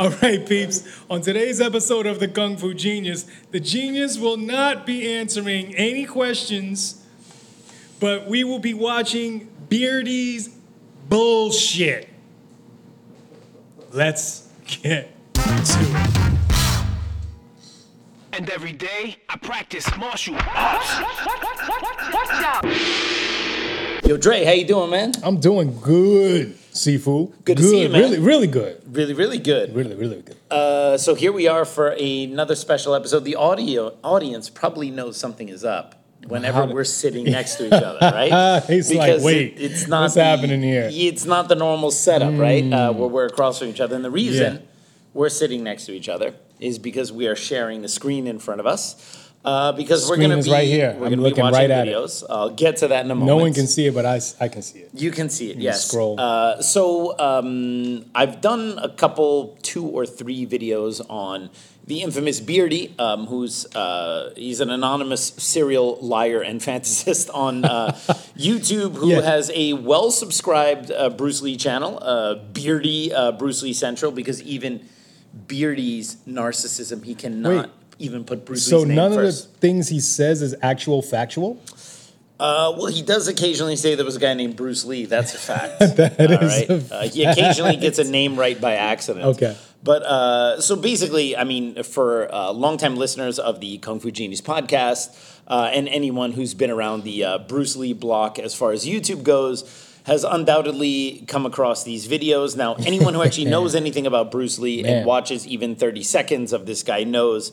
All right, peeps. On today's episode of the Kung Fu Genius, the genius will not be answering any questions, but we will be watching Beardy's bullshit. Let's get to it. And every day I practice martial arts. Yo, Dre, how you doing, man? I'm doing good, Sifu. Good to see you, man. Really, really good. Really, really good. Really, really good. Uh, so here we are for another special episode. The audio audience probably knows something is up whenever we're sitting next to each other, right? He's like, "Wait, it's not what's the- happening here?" It's not the normal setup, right? Hmm. Uh, where we're across from each other, and the reason Yeah. we're sitting next to each other is because we are sharing the screen in front of us. Uh, because we're Screen going is to be right here. We're I'm going to be looking watching right at it. videos. I'll get to that in a moment. No one can see it, but I, s- I can see it. You can see it, yes. scroll. Uh, so um, I've done a couple, two or three videos on the infamous Beardy, um, who's uh, he's an anonymous serial liar and fantasist on uh, YouTube, who Yeah. has a well-subscribed uh, Bruce Lee channel, uh, Beardy uh, Bruce Lee Central, because even Beardy's narcissism, he cannot Wait. Even put Bruce Lee. So Lee's name none first. of the things he says is actual factual. Uh, well, he does occasionally say there was a guy named Bruce Lee. That's a fact. That All is right? a Uh, he occasionally gets a name right by accident. Okay. But uh, so basically, I mean, for uh, longtime listeners of the Kung Fu Genius podcast uh, and anyone who's been around the uh, Bruce Lee block as far as YouTube goes, has undoubtedly come across these videos. Now, anyone who actually knows anything about Bruce Lee Man. and watches even 30 seconds of this guy knows.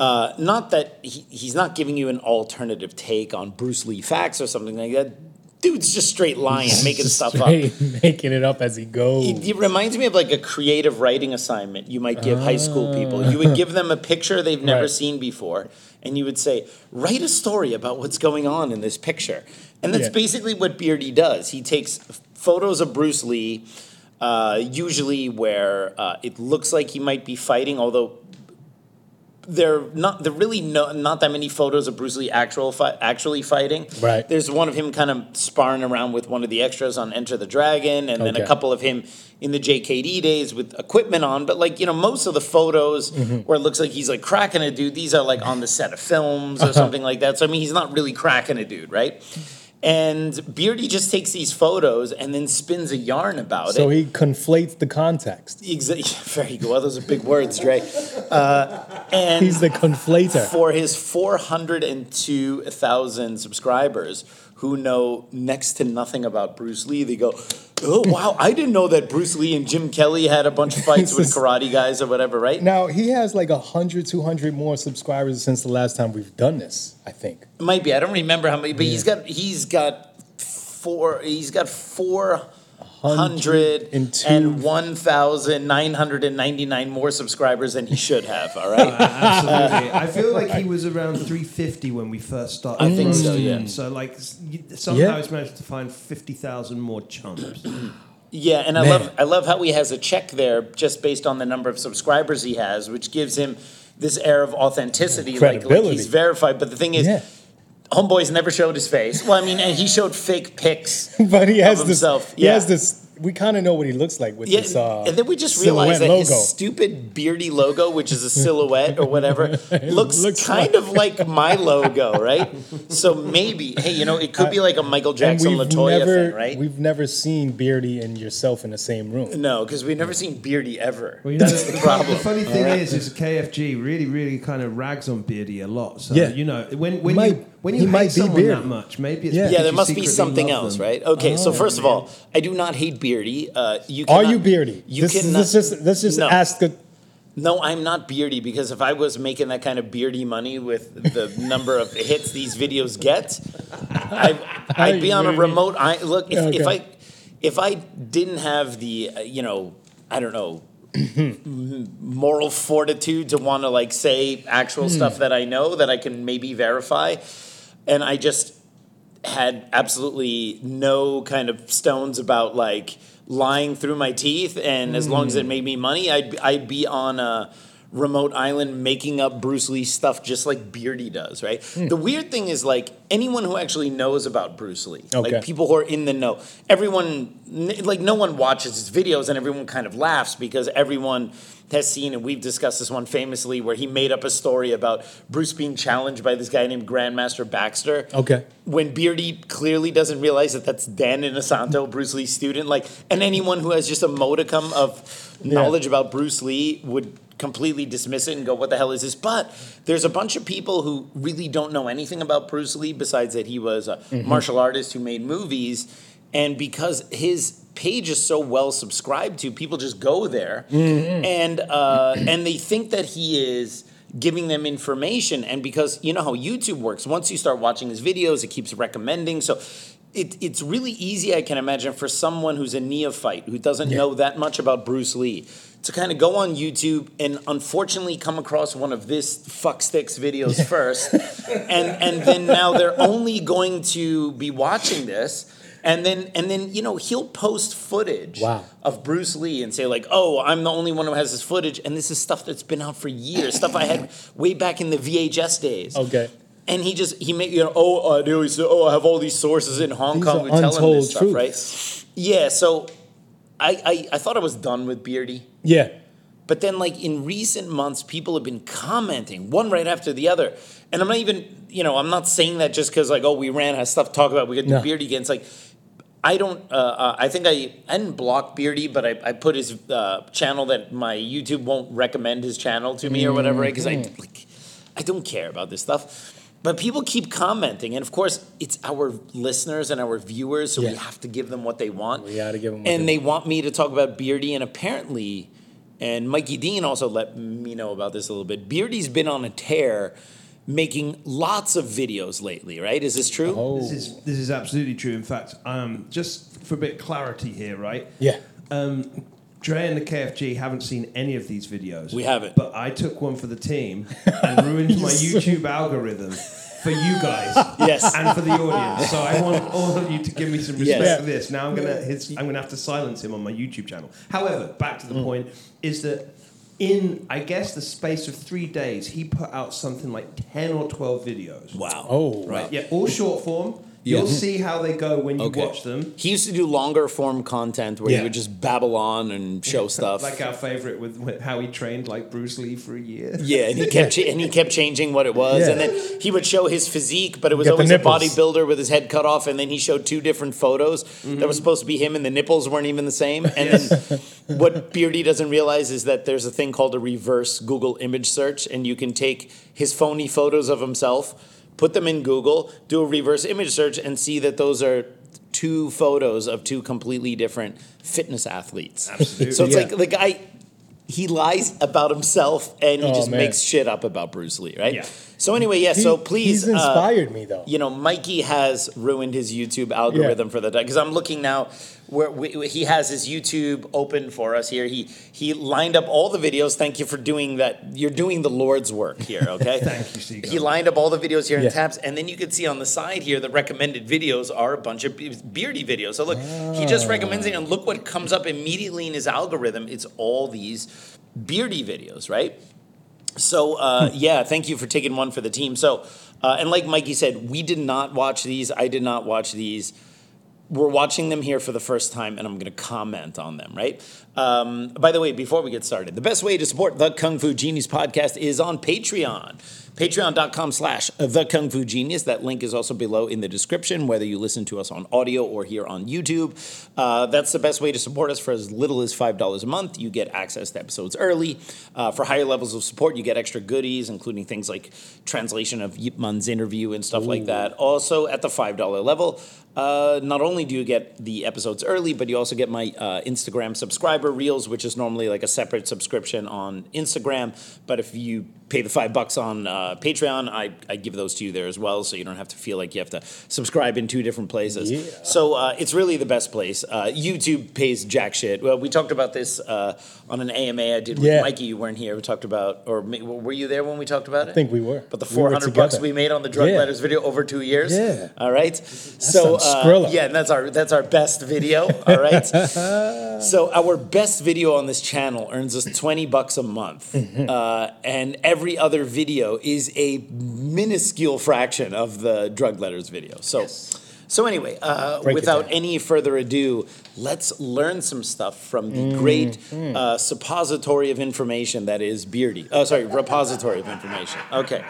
Uh, not that he, he's not giving you an alternative take on Bruce Lee facts or something like that. Dude's just straight lying, making stuff up. Making it up as he goes. It, it reminds me of like a creative writing assignment you might give high school people. You would give them a picture they've never Right. seen before, and you would say, write a story about what's going on in this picture. And that's Yeah. basically what Beardy does. He takes photos of Bruce Lee, uh, usually where uh, it looks like he might be fighting, although there not there really no, not that many photos of Bruce Lee actual fi- actually fighting. Right. There's one of him kind of sparring around with one of the extras on Enter the Dragon, and then a couple of him in the JKD days with equipment on. But like you know, most of the photos Mm-hmm. where it looks like he's like cracking a dude, these are like on the set of films Uh-huh. or something like that. So I mean, he's not really cracking a dude, right? And Beardy just takes these photos and then spins a yarn about so it. So he conflates the context. Exactly. Very good. Well, those are big words, Dre. Uh, and He's the conflator. for his 402,000 subscribers who know next to nothing about Bruce Lee, they go, Oh, wow, I didn't know that Bruce Lee and Jim Kelly had a bunch of fights with karate guys or whatever, right? Now he has like 100, 200 more subscribers since the last time we've done this. I think. It might be. I don't remember how many, but he's got he's got four he's got four hundred and 102. one thousand nine hundred and ninety nine more subscribers than he should have. All right. Uh, absolutely. I feel like he was around 350 when we first started. I think so, yeah. Mm. So like somehow Yeah. he's managed to find 50,000 more chumps. Yeah, and I Man. love I love how he has a check there just based on the number of subscribers he has, which gives him this air of authenticity, like, like Credibility. he's verified. But the thing is, Yeah. Homeboy's never showed his face. Well, I mean, and he showed fake pics. But he has Of this. himself, He has this. We kind of know what he looks like with Yeah, this. Uh, and then we just realized that logo. his stupid beardy logo, which is a silhouette or whatever, looks, looks kind of like my logo, right? So maybe, hey, you know, it could be like a Michael Jackson we've Latoya never, thing, right? We've never seen Beardy and yourself in the same room. No, because we've never seen Beardy ever. Well, you know, That's the, the the funny thing is, is KFG really, really kind of rags on Beardy a lot. So Yeah. you know, when when Might- you when he you might hate be someone that much, maybe it's Yeah. Yeah, there must be something else, them. right? Okay, so Oh, first of all, I do not hate Beardy. Uh, you Are you Beardy? You this, cannot. Let's just let's just No. ask the. No, I'm not beardy because if I was making that kind of beardy money with the number of hits these videos get, I, I'd be on a remote. I look if, if I if I didn't have the uh, you know I don't know moral fortitude to want to like say actual Hmm. stuff that I know that I can maybe verify, and I just had absolutely no kind of stones about like lying through my teeth and as long as it made me money i'd, I'd be on a remote island making up bruce lee stuff just like beardy does right Hmm. the weird thing is like anyone who actually knows about bruce lee Okay. like people who are in the know everyone like no one watches his videos and everyone kind of laughs because everyone has seen, and we've discussed this one famously, where he made up a story about Bruce being challenged by this guy named Grandmaster Baxter. Okay. When Beardy clearly doesn't realize that that's Dan Inosanto, Bruce Lee's student, like, and anyone who has just a modicum of knowledge about Bruce Lee would completely dismiss it and go, "What the hell is this?" But there's a bunch of people who really don't know anything about Bruce Lee besides that he was a Mm-hmm. martial artist who made movies, and because his page is so well subscribed to, people just go there. Mm-hmm. and uh, and they think that he is giving them information. And because you know how youtube works once you start watching his videos it keeps recommending. So it, it's really easy i can imagine for someone who's a neophyte who doesn't know that much about bruce lee to kind of go on youtube and unfortunately come across one of this fuck sticks videos first. And and then now they're only going to be watching this and then and then you know he'll post footage Wow. of Bruce Lee and say like, "Oh, I'm the only one who has this footage," and this is stuff that's been out for years, stuff I had way back in the VHS days. Okay. And he just he made you know, oh, uh, they always say, oh, I have all these sources in Hong These Kong are who tell him this stuff, right? Yeah. So, I, I I thought I was done with Beardy. Yeah. But then, like in recent months, people have been commenting one right after the other, and I'm not even, you know, I'm not saying that just because like, oh, we ran out of stuff to talk about, we got to do Beardy again. It's like, I don't, uh, uh, I think I, I didn't block Beardy, but I, I put his uh, channel that my YouTube won't recommend his channel to me or whatever, because I like, I don't care about this stuff. But people keep commenting, and of course, it's our listeners and our viewers, so we Yeah. have to give them what they want. We gotta give them what And they they want me to talk about Beardy, and apparently, and Mikey Dean also let me know about this a little bit. Beardy's been on a tear, making lots of videos lately. Right? Is this true? Oh. This is this is absolutely true. In fact, um, just for a bit of clarity here, right? Yeah. Um, Dre and the KFG haven't seen any of these videos. We haven't. But I took one for the team and ruined my YouTube algorithm for you guys. Yes. And for the audience. So I want all of you to give me some respect Yes. for this. Now I'm gonna his, I'm gonna have to silence him on my YouTube channel. However, back to the Mm. point is that in I guess the space of three days, he put out something like ten or twelve videos. Wow. Oh. Right. Yeah, all short form. You'll see how they go when you Okay. watch them. He used to do longer form content where Yeah. he would just babble on and show stuff. Like our favorite with, with how he trained like Bruce Lee for a year. yeah, and he kept cha- and he kept changing what it was, Yeah. and then he would show his physique, but it was Got always a bodybuilder with his head cut off, and then he showed two different photos that were mm-hmm. supposed to be him, and the nipples weren't even the same. And then what Beardy doesn't realize is that there's a thing called a reverse Google image search, and you can take his phony photos of himself, put them in Google, do a reverse image search, and see that those are two photos of two completely different fitness athletes. Absolutely. So it's Yeah. like the guy he lies about himself and he Oh, just man. makes shit up about Bruce Lee, right? Yeah. So anyway, yeah. so please, He's uh, inspired me though. you know, Mikey has ruined his YouTube algorithm for the time because I'm looking now where we, he has his YouTube open for us here. He he lined up all the videos. Thank you for doing that. You're doing the Lord's work here, okay? Thank you, Seagull. He lined up all the videos here in Yeah. tabs, and then you can see on the side here the recommended videos are a bunch of Beardy videos. So look, he just recommends it, and look what comes up immediately in his algorithm. It's all these Beardy videos, right? So uh, yeah, thank you for taking one for the team. So uh, and like Mikey said, we did not watch these. I did not watch these. We're watching them here for the first time, and I'm going to comment on them. Right. Um, by the way, before we get started, the best way to support the Kung Fu Genius podcast is on Patreon. Patreon.com slash The Kung Fu Genius. That link is also below in the description, whether you listen to us on audio or here on YouTube. Uh, that's the best way to support us for as little as $5 a month. You get access to episodes early. Uh, for higher levels of support, you get extra goodies, including things like translation of Yip Man's interview and stuff like that. Also, at the $5 level, uh, not only do you get the episodes early, but you also get my uh, Instagram subscriber reels, which is normally like a separate subscription on Instagram. But if you pay the five bucks on uh, Patreon, I, I give those to you there as well, so you don't have to feel like you have to subscribe in two different places. Yeah. So uh, it's really the best place. Uh, YouTube pays jack shit. Well, we talked about this uh, on an AMA I did with Yeah. Mikey. You weren't here. We talked about, or were you there when we talked about it? I think we were. But the We 400 bucks we made on the drug Yeah. letters video over two years. Yeah. All right. so uh, yeah, and that's our that's our best video. All right. so our best video on this channel earns us 20 bucks a month, Mm-hmm. uh, and every other video is a minuscule fraction of the drug letters video. So. So anyway, uh, without any further ado, let's learn some stuff from Mm, the great uh, suppository of information that is Beardy. Oh, sorry, repository of information. Okay.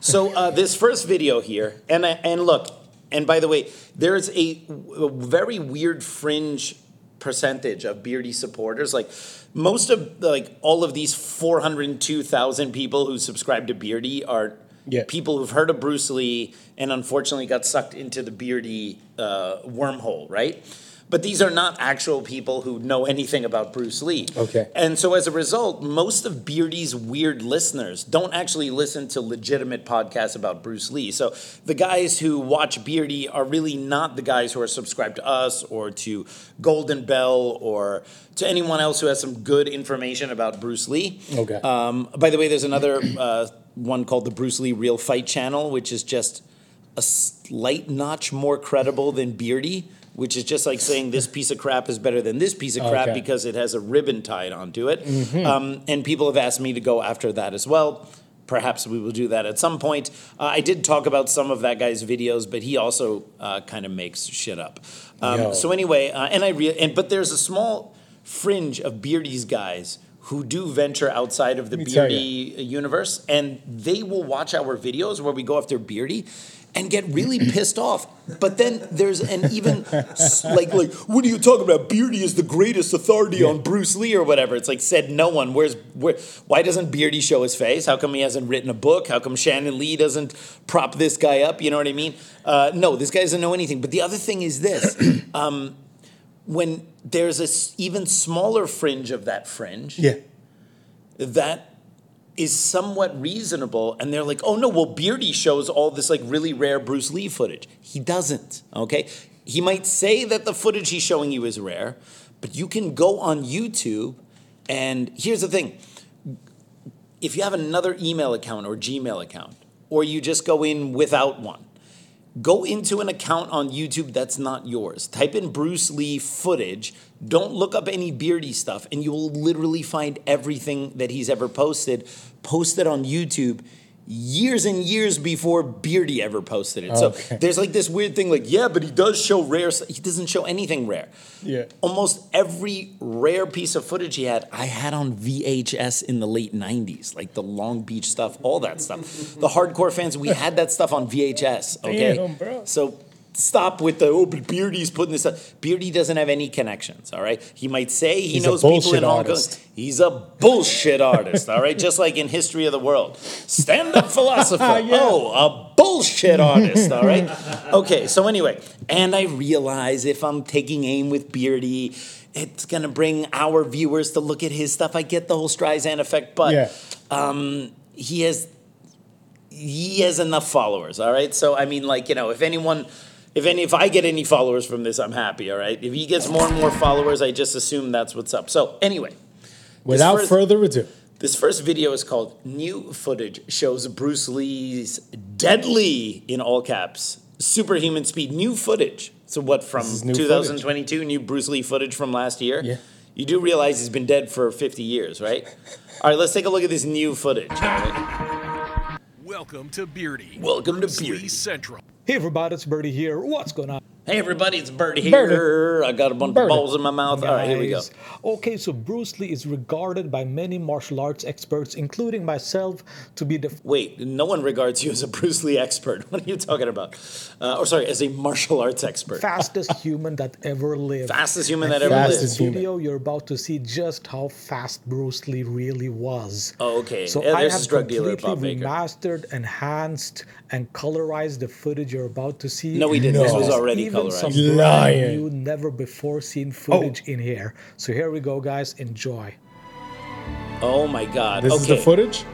So uh, this first video here, and and look, and by the way, there's a very weird fringe percentage of Beardy supporters. Like most of like all of these 402,000 people who subscribe to Beardy are Yeah. people who've heard of Bruce Lee and unfortunately got sucked into the Beardy uh, wormhole, right? But these are not actual people who know anything about Bruce Lee. Okay. And so as a result, most of Beardy's weird listeners don't actually listen to legitimate podcasts about Bruce Lee. So the guys who watch Beardy are really not the guys who are subscribed to us or to Golden Bell or to anyone else who has some good information about Bruce Lee. Okay. Um, by the way, there's another uh, one called the Bruce Lee Real Fight Channel, which is just a slight notch more credible than Beardy, which is just like saying this piece of crap is better than this piece of crap Okay. because it has a ribbon tied onto it. Um, and people have asked me to go after that as well. Perhaps we will do that at some point. Uh, I did talk about some of that guy's videos, but he also uh, kind of makes shit up. Um, so anyway, uh, and I re- and but there's a small fringe of Beardy's guys who do venture outside of the Beardy universe, and they will watch our videos where we go after Beardy and get really pissed off. But then there's an even like like what are you talking about? Beardy is the greatest authority on Bruce Lee or whatever. It's like said no one. Where's where? Why doesn't Beardy show his face? How come he hasn't written a book? How come Shannon Lee doesn't prop this guy up? You know what I mean? Uh, no, this guy doesn't know anything. But the other thing is this. um, when there's a s- even smaller fringe of that fringe Yeah. that is somewhat reasonable and they're like oh no well beardy shows all this like really rare bruce lee footage. He doesn't okay? He might say that the footage he's showing you is rare but you can go on youtube and here's the thing. If you have another email account or gmail account or you just go in without one go into an account on YouTube that's not yours. Type in Bruce Lee footage. Don't look up any Beardy stuff, and you will literally find everything that he's ever posted posted on YouTube years and years before Beardy ever posted it. So there's like this weird thing like, yeah, but he does show rare stuff. He doesn't show anything rare. Yeah. Almost every rare piece of footage he had, I had on VHS in the late 90s, like the Long Beach stuff, all that stuff. The hardcore fans, we had that stuff on VHS, okay? Damn, bro. So stop with the, oh, but Beardy's putting this up. Beardy doesn't have any connections, all right? He might say he He's knows people in Hong Kong. He's a bullshit artist, all right? Just like in History of the World. Stand up philosopher. Oh, a bullshit artist, all right? Okay, so anyway, and I realize if I'm taking aim with Beardy, it's gonna bring our viewers to look at his stuff. I get the whole Streisand effect, but Yeah. um, he has he has enough followers. All right, so I mean, like you know, if anyone. If any, if I get any followers from this, I'm happy. All right. If he gets more and more followers, I just assume that's what's up. So anyway, Without first- further ado, this first video is called New Footage Shows Bruce Lee's Deadly, in all caps, superhuman speed. New footage. So, what from new 2022? New Bruce Lee footage from last year? Yeah. You do realize he's been dead for 50 years, right? All right, let's take a look at this new footage. all right? Welcome to Beardy. Welcome to Bruce Lee Beardy. Central. Hey everybody, it's Birdie here. What's going on? Hey, everybody, it's Birdie here. Birdie. I got a bunch Birdie. of balls in my mouth. All right, here we go. Okay, so Bruce Lee is regarded by many martial arts experts, including myself, to be the Wait, no one regards you as a Bruce Lee expert. What are you talking about? Uh, or sorry, as a martial arts expert. fastest human that ever lived. Fastest human that ever lived. human. video, you're about to see just how fast Bruce Lee really was. Oh, okay. So Yeah, I have his drug dealer, completely remastered, enhanced, and colorized the footage you're about to see. No, we didn't. This was already Even some Lying. brand new, never before seen footage in here. So here we go, guys. Enjoy. Oh my God. this okay. is the footage.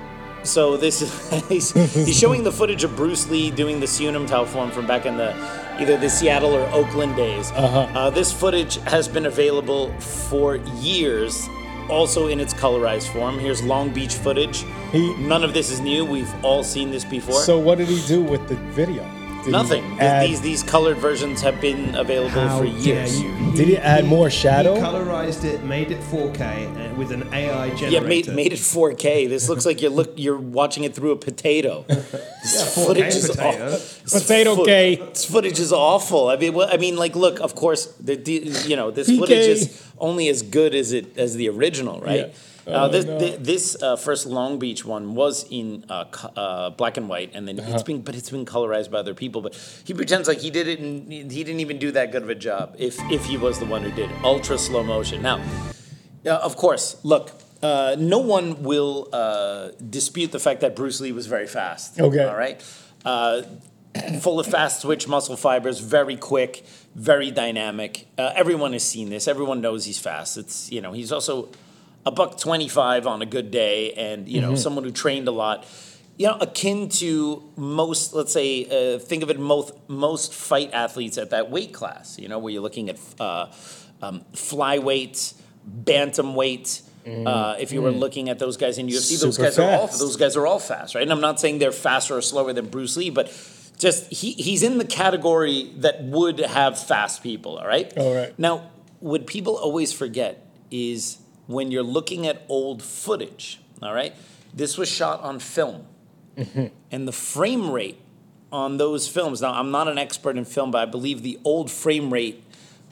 So this is he's, he's showing the footage of Bruce Lee doing the Siu Nim Tao form from back in the either the Seattle or Oakland days. Uh-huh. Uh, this footage has been available for years, also in its colorized form. Here's Long Beach footage. He- None of this is new. We've all seen this before. So what did he do with the video? Did Nothing. Add, These these colored versions have been available How for dare years. you? Did he add more shadow? He colorized it, made it 4K and uh, with an AI generator. Yeah, made, made it 4K. This looks like you're look you're watching it through a potato. This 4K footage is potato. aw- this Potato foot- K. This footage is awful. I mean, well, I mean, like, look. Of course, the, the you know this PK. footage is only as good as it as the original, right? Yeah. Uh, Oh, this no. thi- this uh, first Long Beach one was in uh, uh, black and white, and then Uh-huh. it's been but it's been colorized by other people. But he pretends like he did it, and he didn't even do that good of a job. If if he was the one who did ultra slow motion. Now, uh, of course, look, uh, no one will uh, dispute the fact that Bruce Lee was very fast. Okay. All right. Uh, full of fast twitch muscle fibers, very quick, very dynamic. Uh, everyone has seen this. Everyone knows he's fast. It's you know he's also a buck twenty five on a good day, and you know someone who trained a lot. You know, akin to most, let's say, uh, think of it most most fight athletes at that weight class. You know, where you're looking at uh, um, flyweight, bantamweight. Uh, if you were looking at those guys in UFC, those Super guys are all those guys are all fast, right? And I'm not saying they're faster or slower than Bruce Lee, but just he, he's in the category that would have fast people, all right? All right. Now, what people always forget is when you're looking at old footage, all right? This was shot on film. And the frame rate on those films, now I'm not an expert in film, but I believe the old frame rate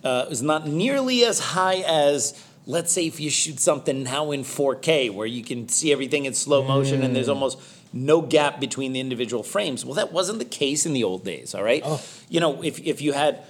uh, is not nearly as high as, let's say, if you shoot something now in 4K, where you can see everything in slow motion and there's almost no gap between the individual frames. Well, that wasn't the case in the old days, all right? You know, if, if you had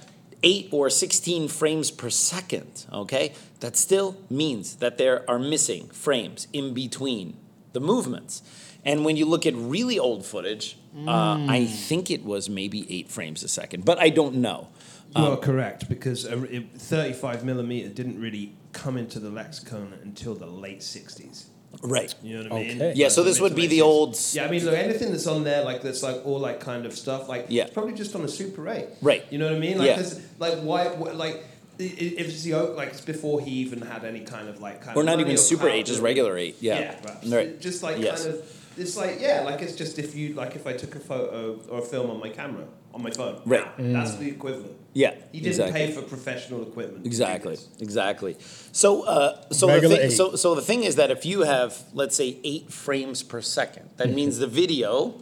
eight or 16 frames per second, okay, that still means that there are missing frames in between the movements. And when you look at really old footage, uh, I think it was maybe eight frames a second, but I don't know. You Um, are correct because a, it- 35 millimeter didn't really come into the lexicon until the late 60s. Right. You know what I mean? Okay. Yeah, so this would be the 60s. old- Yeah, I mean, look, anything that's on there, like that's like all like kind of stuff, like Yeah. it's probably just on a Super 8. Right. You know what I mean? Like, Yeah. like why, wh- like i- i- if it's the like it's before he even had any kind of like kind Or of not even or super clout eight, just regular eight. Yeah. Yeah, right. Right. Just like Yes. kind of, it's like yeah, like it's just if you like if I took a photo or a film on my camera on my phone. Right. Now, That's the equivalent. Yeah. He didn't exactly. pay for professional equipment. Exactly, exactly. So, uh, so the thing, eight. so, so the thing is that if you have, let's say, eight frames per second, that Mm-hmm. means the video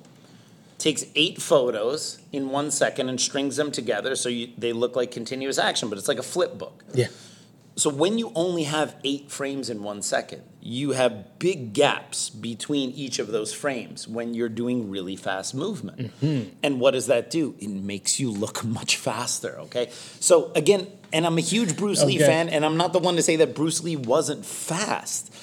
takes eight photos in one second and strings them together so you, they look like continuous action, but it's like a flip book. Yeah. So when you only have eight frames in one second, you have big gaps between each of those frames when you're doing really fast movement. Mm-hmm. And what does that do? It makes you look much faster, okay? So again, and I'm a huge Bruce Lee fan, and I'm not the one to say that Bruce Lee wasn't fast.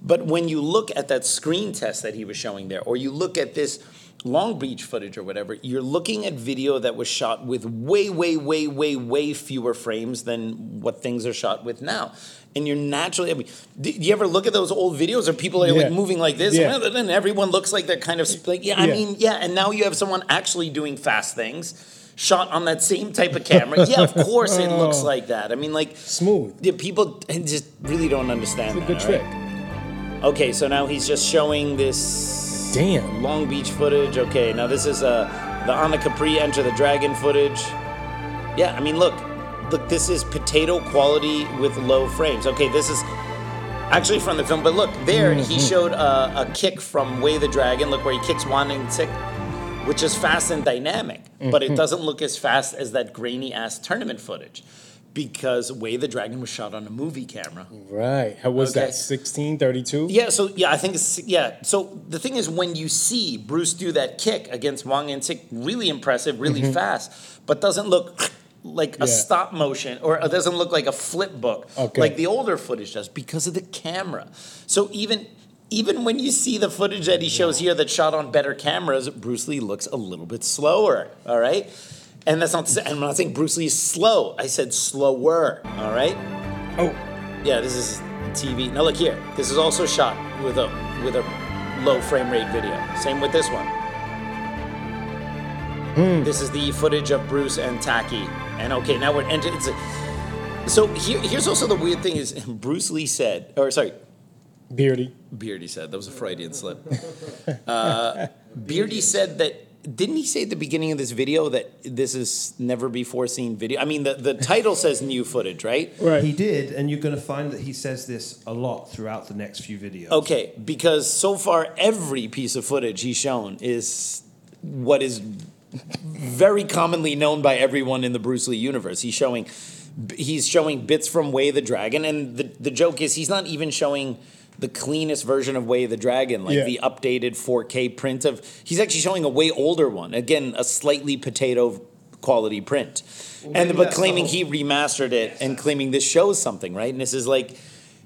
But when you look at that screen test that he was showing there, or you look at this Long Beach footage or whatever, you're looking at video that was shot with way, way, way, way, way fewer frames than what things are shot with now. And you're naturally, I mean, do you ever look at those old videos where people are Yeah. like moving like this, Yeah. and everyone looks like they're kind of like, yeah, I Yeah. mean, yeah, and now you have someone actually doing fast things. Shot on that same type of camera. Yeah, of course it looks Oh. like that. I mean, like, Smooth. yeah, people just really don't understand It's a that. good all trick. Okay, so now he's just showing this Damn. Long Beach footage. Okay, now this is uh, the Ahna Capri Enter the Dragon footage. Yeah, I mean, look, look, this is potato quality with low frames. Okay, this is actually from the film, but look, there he mm-hmm. showed a, a kick from Way the Dragon. Look where he kicks Wan and which is fast and dynamic, but it mm-hmm. doesn't look as fast as that grainy ass tournament footage. Because Way the Dragon was shot on a movie camera. Right. How was Okay. that? 1632? Yeah, so yeah, I think it's yeah. So the thing is, when you see Bruce do that kick against Whang In Sik, really impressive, really fast, but doesn't look like a Mm-hmm. Yeah. stop motion or it doesn't look like a flip book Okay. like the older footage does because of the camera. So even even when you see the footage that he shows here that's shot on better cameras, Bruce Lee looks a little bit slower. All right. And that's not. to say- I'm not saying Bruce Lee is slow. I said slower. All right. Oh, Yeah, this is TV. Now look here. This is also shot with a with a low frame rate video. Same with this one. This is the footage of Bruce and Taki. And okay, now we're and it's a, so here, here's also the weird thing is Bruce Lee said, or sorry, Beardy. Beardy said that was a Freudian slip. Uh, Beardy said that didn't he say at the beginning of this video that this is never before seen video? I mean, the, the title says new footage, right? Right. He did, and you're going to find that he says this a lot throughout the next few videos. Okay, because so far every piece of footage he's shown is what is very commonly known by everyone in the Bruce Lee universe. He's showing he's showing bits from Way the Dragon, and the the joke is he's not even showing the cleanest version of Way of the Dragon, like Yeah. the updated 4K print of. He's actually showing a way older one. Again, a slightly potato quality print, and but claiming the he remastered it and claiming this shows something, right? And this is like.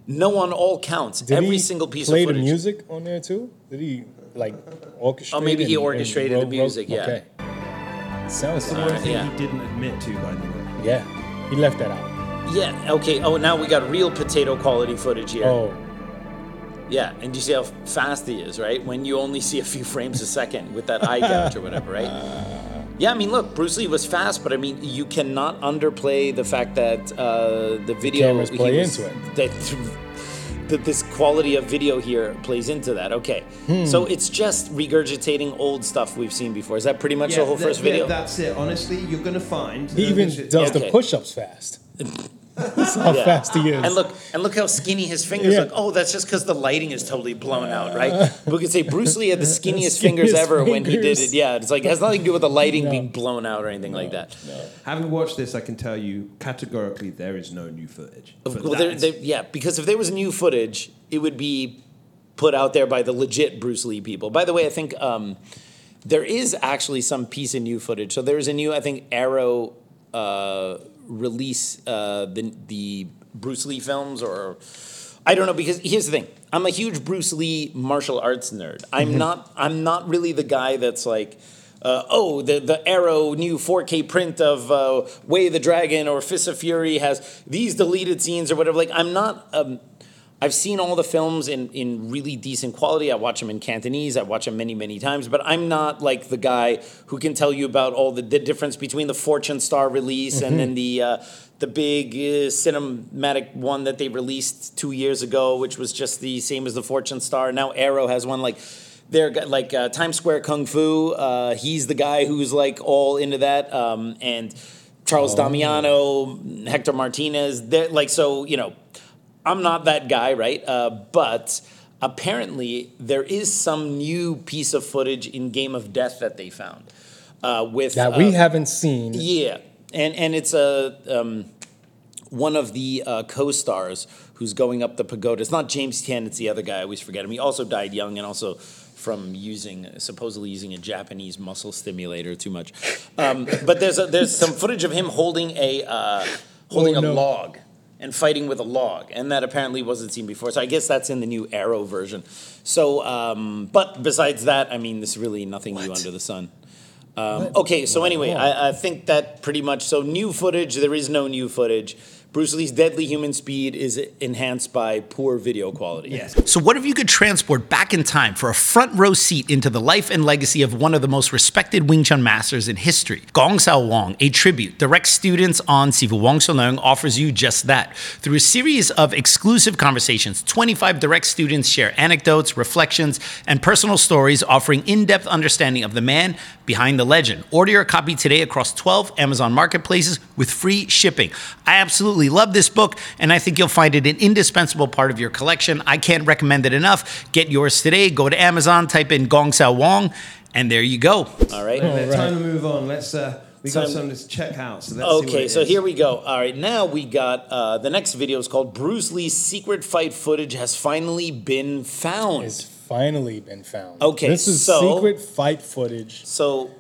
No on all counts. Did Every he single piece play of footage. the music on there too? Did he like orchestrate? Oh, maybe he and- and orchestrated the wrote- wrote- music, yeah. Okay. Sounds The like one thing yeah. he didn't admit to, by the way. yeah. He left that out. Yeah. Okay. Oh, now we got real potato quality footage here. Oh, Yeah, and you see how fast he is, right? When you only see a few frames a second with that eye gouge or whatever, right? Yeah, I mean, look, Bruce Lee was fast, but I mean, you cannot underplay the fact that uh, the video cameras he play was- into it. That, that this quality of video here plays into that. Okay, Hmm. so it's just regurgitating old stuff we've seen before. Is that pretty much the whole that- first yeah, video? that's it. Honestly, you're going to find. he even this is- does Okay. the push-ups fast. That's how Yeah. fast he is. And look, and look how skinny his fingers Yeah. look. Oh, that's just because the lighting is totally blown out, right? we could say Bruce Lee had the skinniest, fingers Skinniest ever when he did it. Yeah, it's like it has nothing to do with the lighting No. being blown out or anything like that. Having watched this, I can tell you categorically there is no new footage. But Well, there, that there, is- yeah, because if there was new footage, it would be put out there by the legit Bruce Lee people. By the way, I think um, there is actually some piece of new footage. So there's a new, I think, Arrow uh, release uh, the the Bruce Lee films, or I don't know. Because here's the thing: I'm a huge Bruce Lee martial arts nerd. I'm not. I'm not really the guy that's like. Uh, oh, the the Arrow new 4K print of uh, Way the Dragon or Fist of Fury has these deleted scenes or whatever. Like, I'm not. Um, I've seen all the films in, in really decent quality. I watch them in Cantonese. I watch them many, many times. But I'm not like the guy who can tell you about all the, the difference between the Fortune Star release and then the uh, the big uh, cinematic one that they released two years ago, which was just the same as the Fortune Star. Now Arrow has one like they're like uh, Times Square Kung Fu. Uh, he's the guy who's like all into that. Um, and Charles Damiano, Hector Martinez. They're like so you know. I'm not that guy, right? Uh, but apparently, there is some new piece of footage in Game of Death that they found uh, with that we uh, haven't seen. yeah, and and it's a um, one of the uh, co-stars who's going up the pagoda. It's not James Tien; it's the other guy. I always forget him. He also died young, and also from using supposedly using a Japanese muscle stimulator too much. Um, but there's a, there's some footage of him holding a uh, holding Oh, a log and fighting with a log, and that apparently wasn't seen before. So I guess that's in the new Arrow version. So, um, but besides that, I mean, there's really nothing new under the sun. Um, okay, so anyway, I, I think that pretty much. So new footage. There is no new footage. Bruce Lee's deadly human speed is enhanced by poor video quality. Yes. So, what if you could transport back in time for a front row seat into the life and legacy of one of the most respected Wing Chun masters in history? Gong Sao Wong, a tribute direct students on Sifu Wong Shun Leung, offers you just that. Through a series of exclusive conversations, 25 direct students share anecdotes, reflections, and personal stories offering in depth understanding of the man behind the legend. Order your copy today across 12 Amazon marketplaces with free shipping. I absolutely love this book, and I think you'll find it an indispensable part of your collection. I can't recommend it enough. Get yours today. Go to Amazon, type in Gong Sao Wong, and there you go. All right. Anyway, Time to move on. Let's. Uh, we got Time- something to check out. So let's Okay, it so is. here we go. All right, now we got uh, the next video is called Bruce Lee's secret fight footage has finally been found. It's finally been found. Okay, This is so- secret fight footage. So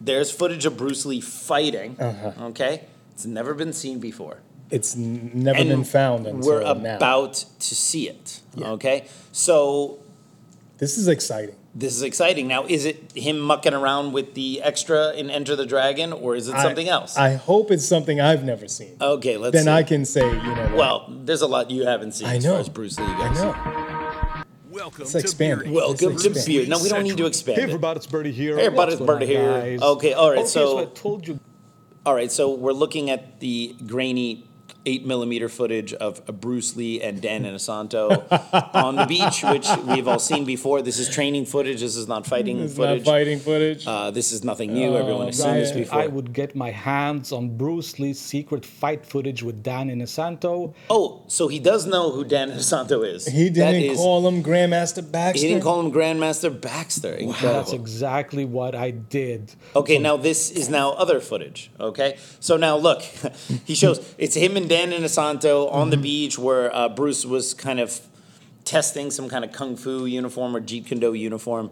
there's footage of Bruce Lee fighting. Uh-huh. Okay, it's never been seen before. It's never And been found until we're now. about to see it. Yeah. Okay, so This is exciting. this is exciting. Now, is it him mucking around with the extra in Enter the Dragon, or is it I- something else? I hope it's something I've never seen. okay, let's. then see. I can say, you know what? Well, there's a lot you haven't seen I as know. far as Bruce Lee I know. Welcome Let's to expand it. Beardy. Welcome Let's to expand. Beard. No, we don't need to expand Hey it. everybody, it's Birdie here. Hey, everybody, it's going Birdie here. guys? Okay, all right, oh, Okay, so- I told you All right, so we're looking at the grainy eight millimeter footage of Bruce Lee and Dan Inosanto on the beach, which we've all seen before. This is training footage. This is not fighting It's footage. not fighting footage. Uh, this is nothing new. Everyone has seen this before. I would get my hands on Bruce Lee's secret fight footage with Dan Inosanto. Oh, so he does know who Dan Inosanto is. he didn't is- call him Grandmaster Baxter. He didn't call him Grandmaster Baxter. Incredible. That's exactly what I did. Okay, now this is now other footage. Okay, so now look, he shows it's him and Dan Inosanto on the beach where uh, Bruce was kind of testing some kind of kung fu uniform or Jeet Kune Do uniform,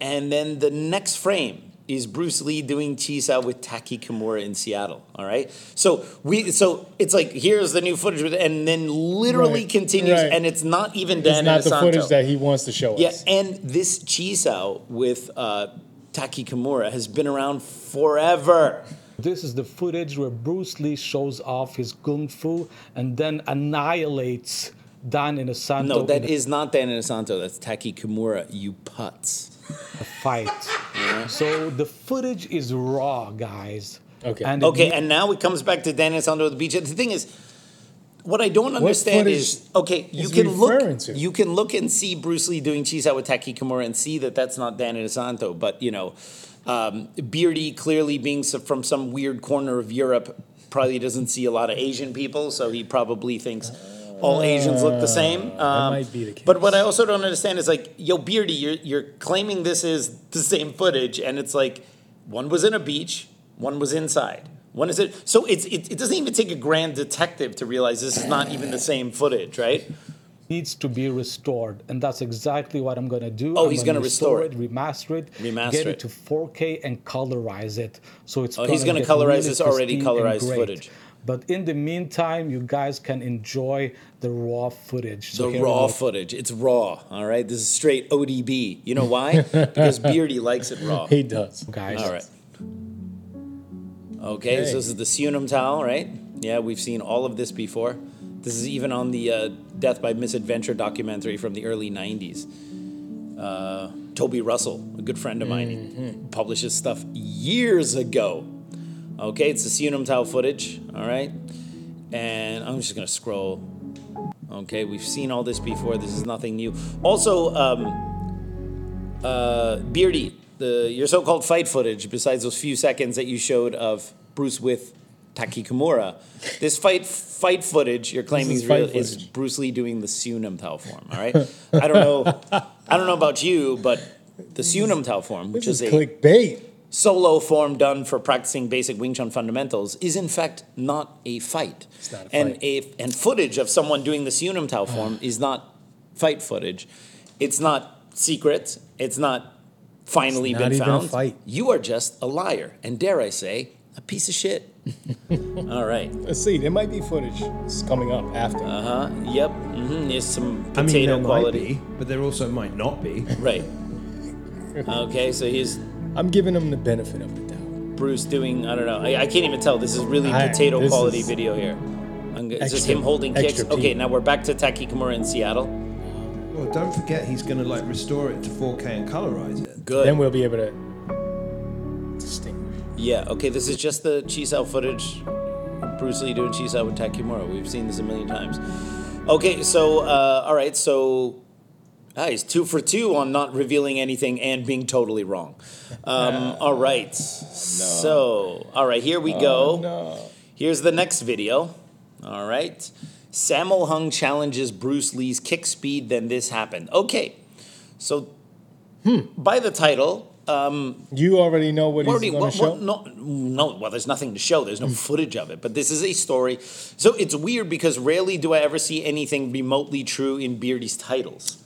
and then the next frame is Bruce Lee doing chisa with Taki Kimura in Seattle. All right, so we so it's like here's the new footage, with, and then literally Right, continues, right. and it's not even Dan It's not the footage that he wants to show Yeah, us. Yeah, and this Chisao with uh, Taki Kimura has been around forever. This is the footage where Bruce Lee shows off his kung fu and then annihilates Dan Inosanto No, that in a is not Dan Inosanto. That's Taki Kimura, you putz. A fight. So the footage is raw, guys. Okay. And it Okay, and now it comes back to Dan Inosanto at the beach. The thing is, what I don't understand is okay, you can look, to? you can look and see Bruce Lee doing Chisao with Taki Kimura and see that that's not Dan Inosanto, but you know, um, Beardy clearly being from some weird corner of Europe probably doesn't see a lot of Asian people, so he probably thinks all Asians look the same. Um, might be the case. But what I also don't understand is like, yo, Beardy, you're you're claiming this is the same footage, and it's like one was in a beach, one was inside. One is it? So it's it, it doesn't even take a grand detective to realize this is not even the same footage, right? Needs to be restored, and that's exactly what I'm gonna do. Oh, I'm he's gonna restore it. remaster it, Remaster get it. it to 4K, and colorize it. So it's Oh, he's gonna colorize really this already colorized footage. But in the meantime, you guys can enjoy the raw footage. So The raw footage. It's raw. All right. This is straight ODB. You know why? because Beardy likes it raw. He does. guys. All right. Okay, so this is the Siu Nim Tao, right? Yeah, we've seen all of this before. This is even on the uh, Death by Misadventure documentary from the early 90s. Uh, Toby Russell, a good friend of mine, he publishes stuff years ago. Okay, it's the Siu Nim Tao footage, all right? And I'm just going to scroll. Okay, we've seen all this before. This is nothing new. Also, um, uh, Beardy, the your so-called fight footage, besides those few seconds that you showed of Bruce with Taki Kimura, this fight fight footage you're claiming is real, is. Bruce Lee doing the Siu Nim Tao form. All right, I don't know, I don't know about you, but the Siu Nim Tao form, which This is is a clickbait. solo form done for practicing basic Wing Chun fundamentals, is in fact not a fight. It's not a and fight. a and footage of someone doing the Siu Nim Tao form is not fight footage. It's not secret. It's not finally It's not been found. fight. You are just a liar, and dare I say, a piece of shit. All right. Let's see. There might be footage. It's coming up after. Uh huh. Yep. Mm-hmm. There's some I mean, potato there quality. might be, but there also might not be. Right. Okay, so he's I'm giving him the benefit of the doubt. Bruce doing I don't know. I, I can't even tell. This is really I- potato this quality is video here. I'm, g- it's just extra- him holding kicks. extra Okay, now we're back to Taki Kimura in Seattle. Well, don't forget he's going to like restore it to 4K and colorize it. Good. Then we'll be able to distinguish. Yeah. Okay, this is just the Chisao footage. Bruce Lee doing Chisao with Taki Kimura. We've seen this a million times. Okay, so uh, all right, so ah, he's two for two on not revealing anything and being totally wrong. Um, all right. So all right, here we go. No. Here's the next video. All right. Sammo Hung challenges Bruce Lee's kick speed, then this happened. Okay. So, hmm. by the title, um, You already know what he's going to show? what, no, well, there's nothing to show. There's no footage of it, but this is a story. So it's weird because rarely do I ever see anything remotely true in Beardy's titles.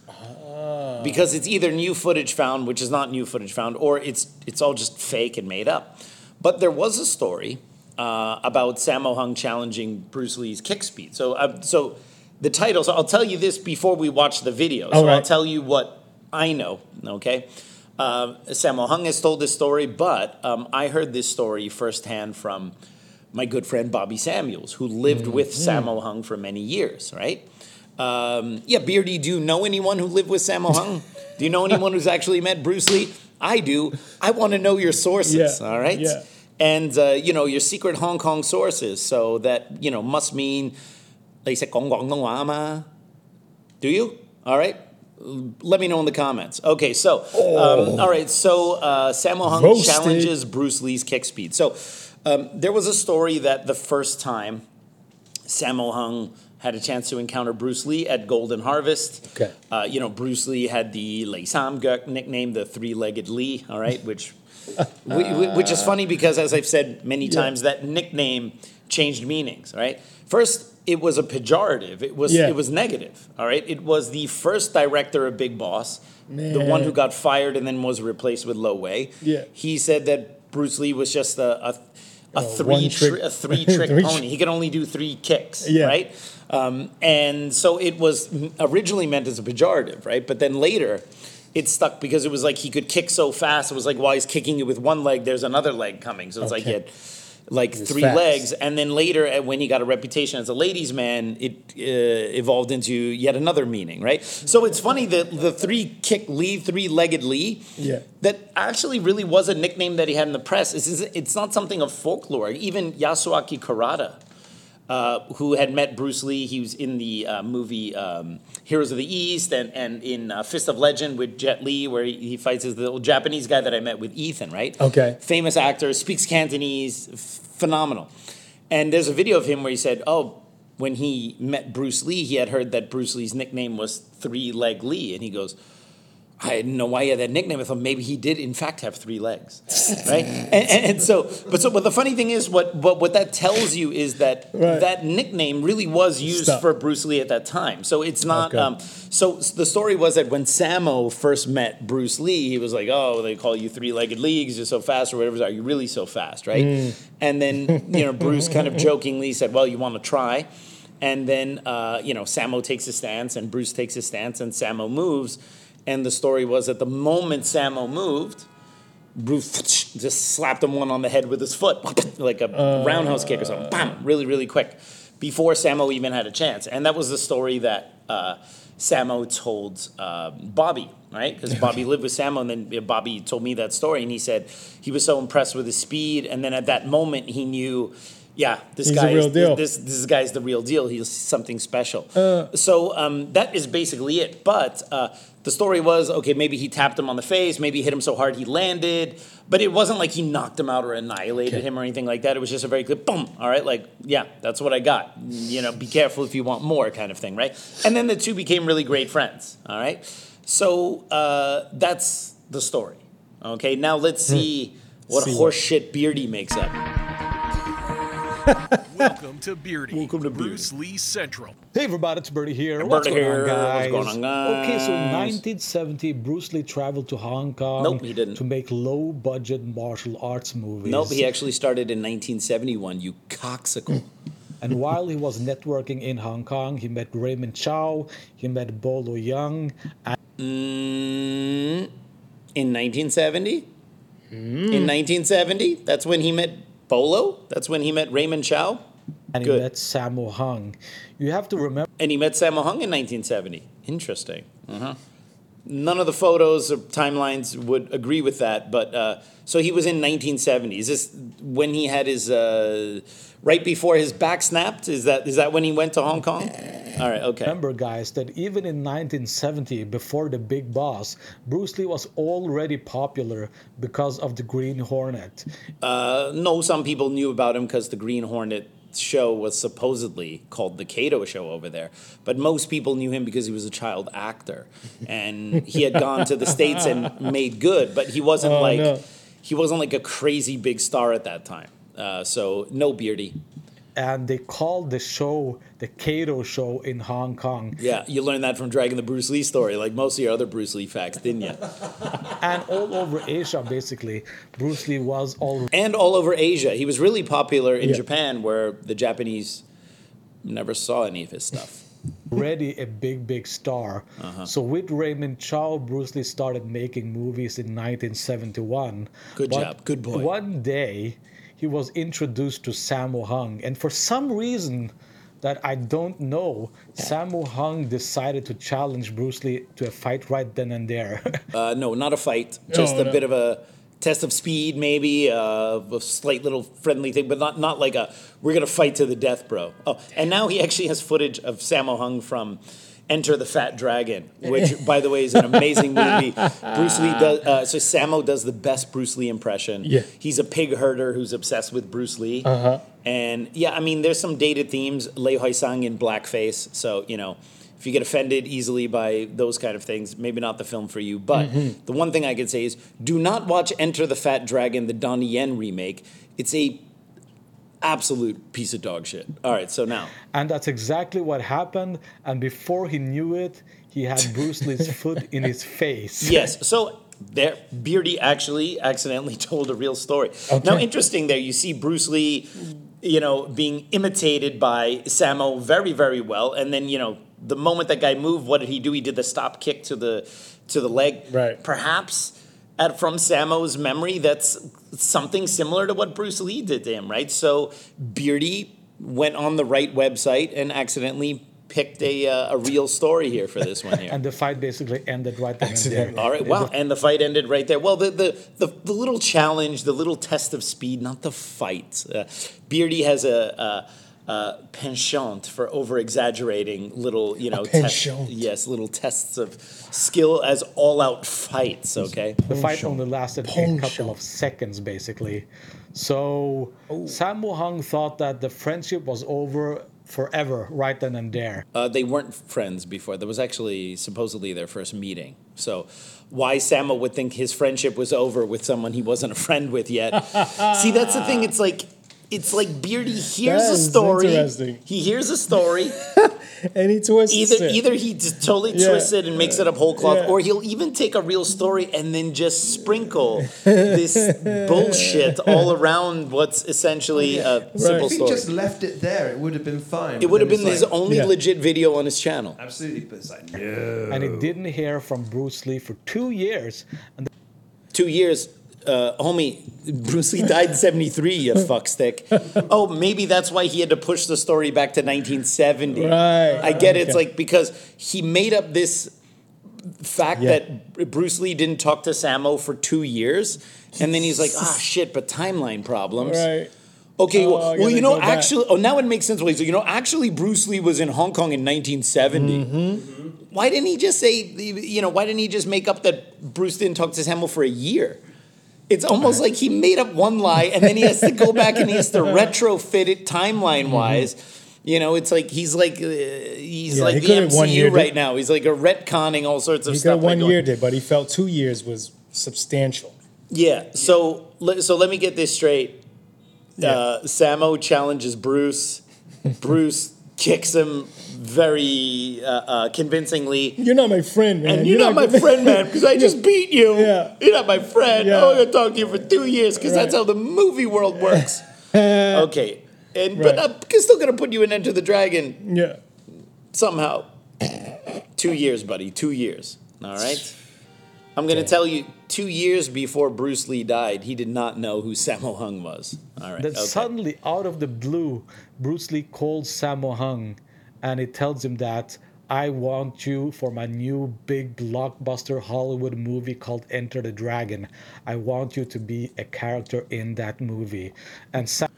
Because it's either new footage found, which is not new footage found, or it's it's all just fake and made up. But there was a story uh, about Sammo Hung challenging Bruce Lee's kick speed. So uh, so the title. So I'll tell you this before we watch the video. So right. I'll tell you what I know. Okay. Uh, Sammo Hung has told this story, but um, I heard this story firsthand from my good friend Bobby Samuels, who lived with Sammo Hung for many years, right? Um, yeah, Beardy, do you know anyone who lived with Sammo Hung? do you know anyone who's actually met Bruce Lee? I do. I want to know your sources, Yeah, all right? yeah. and uh, you know your secret Hong Kong sources. So that you know must mean 你识讲广东话嘛? Do you? All right. Let me know in the comments. Okay, so um, all right, so uh, Sammo Hung Roasted. challenges Bruce Lee's kick speed. So um, there was a story that the first time Sammo Hung had a chance to encounter Bruce Lee at Golden Harvest. Okay. Uh, you know, Bruce Lee had the Lei Sam Guk nickname, the three-legged Lee. All right, which whi- whi- which is funny because, as I've said many times, that nickname changed meanings. Right. First, it was a pejorative. It was Yeah. it was negative. All right. It was the first director of Big Boss, the one who got fired and then was replaced with Lo Wei. Yeah. He said that Bruce Lee was just a a, a Oh, three tri- a three trick three pony. He could only do three kicks. Yeah. Right. Um, and so it was originally meant as a pejorative, right? But then later, it stuck because it was like he could kick so fast. It was like while he's kicking it with one leg, there's another leg coming. So it's like Okay. had like was three fast. legs. And then later, uh, when he got a reputation as a ladies' man, it uh, evolved into yet another meaning, right? So it's funny that the three kick Lee, three legged Lee, Yeah. that actually really was a nickname that he had in the press. It's, it's not something of folklore. Even Yasuaki Kurata, uh, who had met Bruce Lee, he was in the uh, movie um, Heroes of the East and, and in uh, Fist of Legend with Jet Li, where he, he fights as the old Japanese guy that I met with Ethan, right? Okay. Famous actor, speaks Cantonese, f- phenomenal. And there's a video of him where he said, oh, when he met Bruce Lee, he had heard that Bruce Lee's nickname was Three Leg Lee. And he goes, I didn't know why he had that nickname. I thought maybe he did, in fact, have three legs, right? and, and, and so, but so, but the funny thing is, what what, what that tells you is that Right. that nickname really was used Stuck. for Bruce Lee at that time. So it's not. Okay. Um, so the story was that when Sammo first met Bruce Lee, he was like, "Oh, they call you three-legged leagues. You're so fast, or whatever. Are you really so fast, right?" Mm. And then you know, Bruce kind of jokingly said, "Well, you want to try." And then, uh, you know, Sammo takes a stance and Bruce takes a stance and Sammo moves. And the story was that the moment Sammo moved, Bruce just slapped him one on the head with his foot, like a roundhouse kick or something. Bam! Really, really quick, before Sammo even had a chance. And that was the story that uh, Sammo told uh, Bobby, right? Because Bobby lived with Sammo, and then uh, Bobby told me that story, and he said he was so impressed with his speed, and then at that moment he knew. Yeah, this He's guy real is deal. this this guy's the real deal. He's something special. Uh. so um, that is basically it. But uh, the story was okay. Maybe he tapped him on the face. Maybe he hit him so hard he landed. But it wasn't like he knocked him out or annihilated Okay. him or anything like that. It was just a very good boom. All right, like yeah, that's what I got. You know, be careful if you want more, kind of thing, right? And then the two became really great friends. All right, so uh, that's the story. Okay, now let's see what Hmm. See what- horseshit Beardy makes up. Welcome to Beardy. Welcome to Bruce Lee Central. Hey everybody, it's Birdie here. Birdie What's going here. on, guys? What's going on, guys? Okay, so guys? 1970, Bruce Lee traveled to Hong Kong Nope, he didn't. to make low-budget martial arts movies. Nope, he actually started in 1971. You coxicle. And while he was networking in Hong Kong, he met Raymond Chow, he met Bolo Yeung, and Mm, in 1970? In 1970? That's when he met Bolo? That's when he met Raymond Chow? and he met Sammo Hung. You have to remember And he met Sammo Hung in 1970. Interesting. Uh-huh. None of the photos or timelines would agree with that, but uh, so he was in 1970. Is this when he had his uh, right before his back snapped? Is that is that when he went to Hong Kong? All right, okay. Remember, guys, that even in 1970, before the big boss, Bruce Lee was already popular because of the Green Hornet. Uh, no, some people knew about him because the Green Hornet show was supposedly called the Kato show over there. But most people knew him because he was a child actor, and he had gone to the states and made good. But he wasn't Oh, like no. he wasn't like a crazy big star at that time. Uh, so no beardy. And they called the show the Kato Show in Hong Kong. Yeah, you learned that from Dragon the Bruce Lee story, like most of your other Bruce Lee facts, didn't you? And all over Asia, basically, Bruce Lee was all and all over Asia. He was really popular in Yeah. Japan, where the Japanese never saw any of his stuff. already a big, big star. Uh-huh. So with Raymond Chow, Bruce Lee started making movies in 1971. Good But job. Good boy. One day, he was introduced to Sammo Hung, and for some reason that I don't know, Sammo Hung decided to challenge Bruce Lee to a fight right then and there. Uh, no, not a fight. Just No, a no. bit of a test of speed, maybe uh, a slight little friendly thing, but not not like a we're gonna fight to the death, bro. Oh, and now he actually has footage of Sammo Hung from. Enter the Fat Dragon, which, by the way, is an amazing movie. Bruce Lee does. Uh, so Sammo does the best Bruce Lee impression. Yeah. he's a pig herder who's obsessed with Bruce Lee. Uh-huh. And yeah, I mean, there's some dated themes. Lei Hoi Sang in blackface, so you know, if you get offended easily by those kind of things, maybe not the film for you. But the one thing I could say is, do not watch Enter the Fat Dragon, the Donnie Yen remake. It's a absolute piece of dog shit. All right, so now. And that's exactly what happened. And before he knew it, he had Bruce Lee's foot in his face. Yes. So there, Beardy actually accidentally told a real story. Now, interesting there, you see Bruce Lee, you know, being imitated by Sammo very, very well, and then you know, the moment that guy moved, what did he do? He did the stop kick to the to the leg. Right. Perhaps. At, from Sammo's memory, that's something similar to what Bruce Lee did to him, right? So Beardy went on the right website and accidentally picked a, uh, a real story here for this one here. And the fight basically ended right there. All right. well, And the fight ended right there. Well, the the, the, the little challenge, the little test of speed, not the fight. Uh, Beardy has a, a, a penchant for over exaggerating little, you know, tests. penchant. Yes, little tests of skill as all out fights. Okay. The fight only lasted a couple of seconds, basically. So Sammo Hung thought that the friendship was over forever, right then and there. Uh, they weren't friends before. That was actually supposedly their first meeting. So, why Sammo would think his friendship was over with someone he wasn't a friend with yet? See, that's the thing. It's like, it's like Beardy hears That a story. interesting. He hears a story. And he twists Either it. either he just totally Yeah. twists it and makes it up whole cloth, Yeah. or he'll even take a real story and then just sprinkle this bullshit all around what's essentially a simple If he story. just left it there, it would have been fine. it would have been it's his like- only Yeah. legit video on his channel. Absolutely, but it's like, no. And he didn't hear from Bruce Lee for two years. And two years, uh, homie, Bruce Lee died in 73, you fuckstick. Oh, maybe that's why he had to push the story back to 1970. Right, I get it. It's like because he made up this fact Yeah. that Bruce Lee didn't talk to Sammo for two years. And then he's like, ah, shit, but timeline problems. Right. Okay, Oh, well, you know, go back. actually, oh, now it makes sense. Wait, so, you know, actually, Bruce Lee was in Hong Kong in 1970. Mm-hmm. Why didn't he just say, you know, why didn't he just make up that Bruce didn't talk to Sammo for a year? It's almost like he made up one lie and then he has to go back and he has to retrofit it timeline wise. You know, it's like he's like uh, he's Yeah, like he the MCU year, right did- now. He's like a retconning all sorts of He stuff. got one like year did, but he felt two years was substantial. yeah. So let, so let me get this straight. Uh, Sammo challenges Bruce. Bruce kicks him very uh, uh, convincingly. You're not my friend, man. And you're, not, my friend, man, because I just beat you. Yeah. You're not my friend. Yeah. Oh, I'm gonna talk to you for two years because that's how the movie world works. okay, and but I'm still gonna put you in Enter the Dragon Yeah. somehow. two years, buddy. Two years. All right. I'm gonna tell you, two years before Bruce Lee died, he did not know who Sammo Hung was. All right. then okay. suddenly, out of the blue, Bruce Lee called Sammo Hung and he tells him that I want you for my new big blockbuster Hollywood movie called Enter the Dragon. I want you to be a character in that movie. And Sam-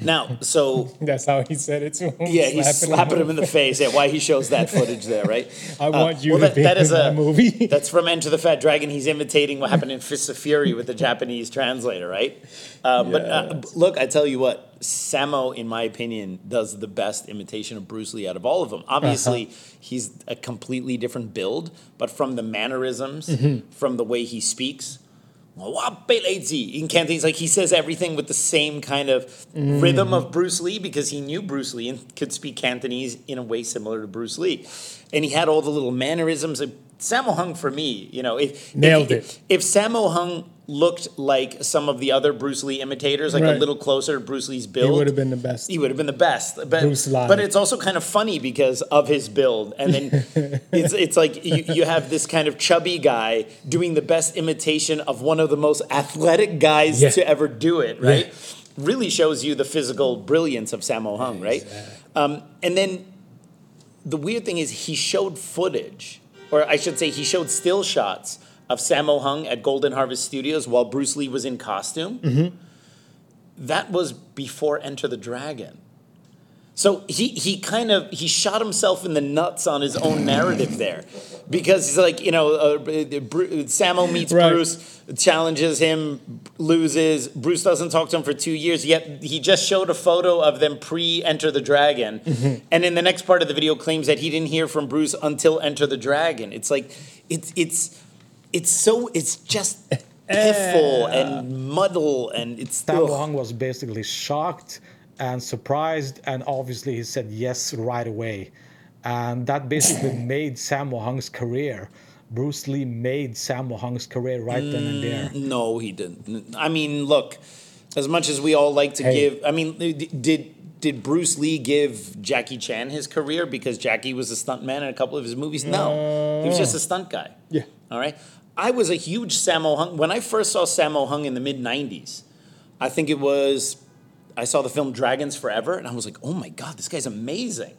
Now, so That's how he said it to him. yeah, he's slapping him in the face. Yeah, why he shows that footage there, right? I want you well, to that, be that is in a that movie. That's from Enter the Fat Dragon. He's imitating what happened in Fists of Fury with the Japanese translator, right? Uh, But uh, look, I tell you what, Sammo, in my opinion, does the best imitation of Bruce Lee out of all of them. Obviously, Uh-huh. he's a completely different build, but from the mannerisms, Mm-hmm. from the way he speaks. In Cantonese, like he says everything with the same kind of Mm-hmm. rhythm of Bruce Lee because he knew Bruce Lee and could speak Cantonese in a way similar to Bruce Lee, and he had all the little mannerisms. Sammo Hung for me, you know, if Nailed if, it. If Sammo Hung looked like some of the other Bruce Lee imitators, like a little closer to Bruce Lee's build. He would have been the best. he would have been the best. But, Bruce Lee. but it's also kind of funny because of his build. And then it's, it's like you, you have this kind of chubby guy doing the best imitation of one of the most athletic guys Yeah. to ever do it, right? Really shows you the physical brilliance of Sammo Hung, right? Um, and then the weird thing is he showed footage, or I should say he showed still shots of Sammo Hung at Golden Harvest Studios while Bruce Lee was in costume. Mm-hmm. That was before Enter the Dragon. So he, he kind of he shot himself in the nuts on his own narrative there, because he's like you know uh, Bru- Sammo meets Right. Bruce, challenges him, loses. Bruce doesn't talk to him for two years. Yet he just showed a photo of them pre Enter the Dragon, Mm-hmm. and in the next part of the video claims that he didn't hear from Bruce until Enter the Dragon. It's like it's it's it's so it's just piffle eh. and muddle and it's ugh. Hung was basically shocked and surprised, and obviously he said yes right away. And that basically made Sammo Hung's career. Bruce Lee made Sammo Hung's career right then and there. Mm, no, he didn't. I mean, look, as much as we all like to Hey. give, I mean, did did Bruce Lee give Jackie Chan his career because Jackie was a stuntman in a couple of his movies? No, he was just a stunt guy. Yeah. All right. I was a huge Sammo Hung when I first saw Sammo Hung in the mid '90s. I think it was I saw the film Dragons Forever, and I was like, oh my god, this guy's amazing.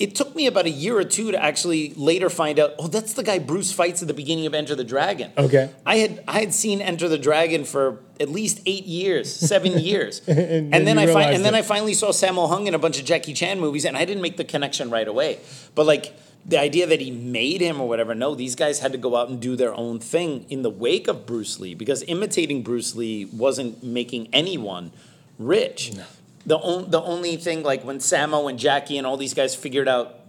It took me about a year or two to actually later find out, oh, that's the guy Bruce fights at the beginning of Enter the Dragon. Okay. I had I had seen Enter the Dragon for at least eight years, seven years, And and, then then I fi- and then. I finally saw Sammo Hung in a bunch of Jackie Chan movies, and I didn't make the connection right away. But like the idea that he made him or whatever, no, these guys had to go out and do their own thing in the wake of Bruce Lee because imitating Bruce Lee wasn't making anyone rich. The on, the only thing like when Sammo and Jackie and all these guys figured out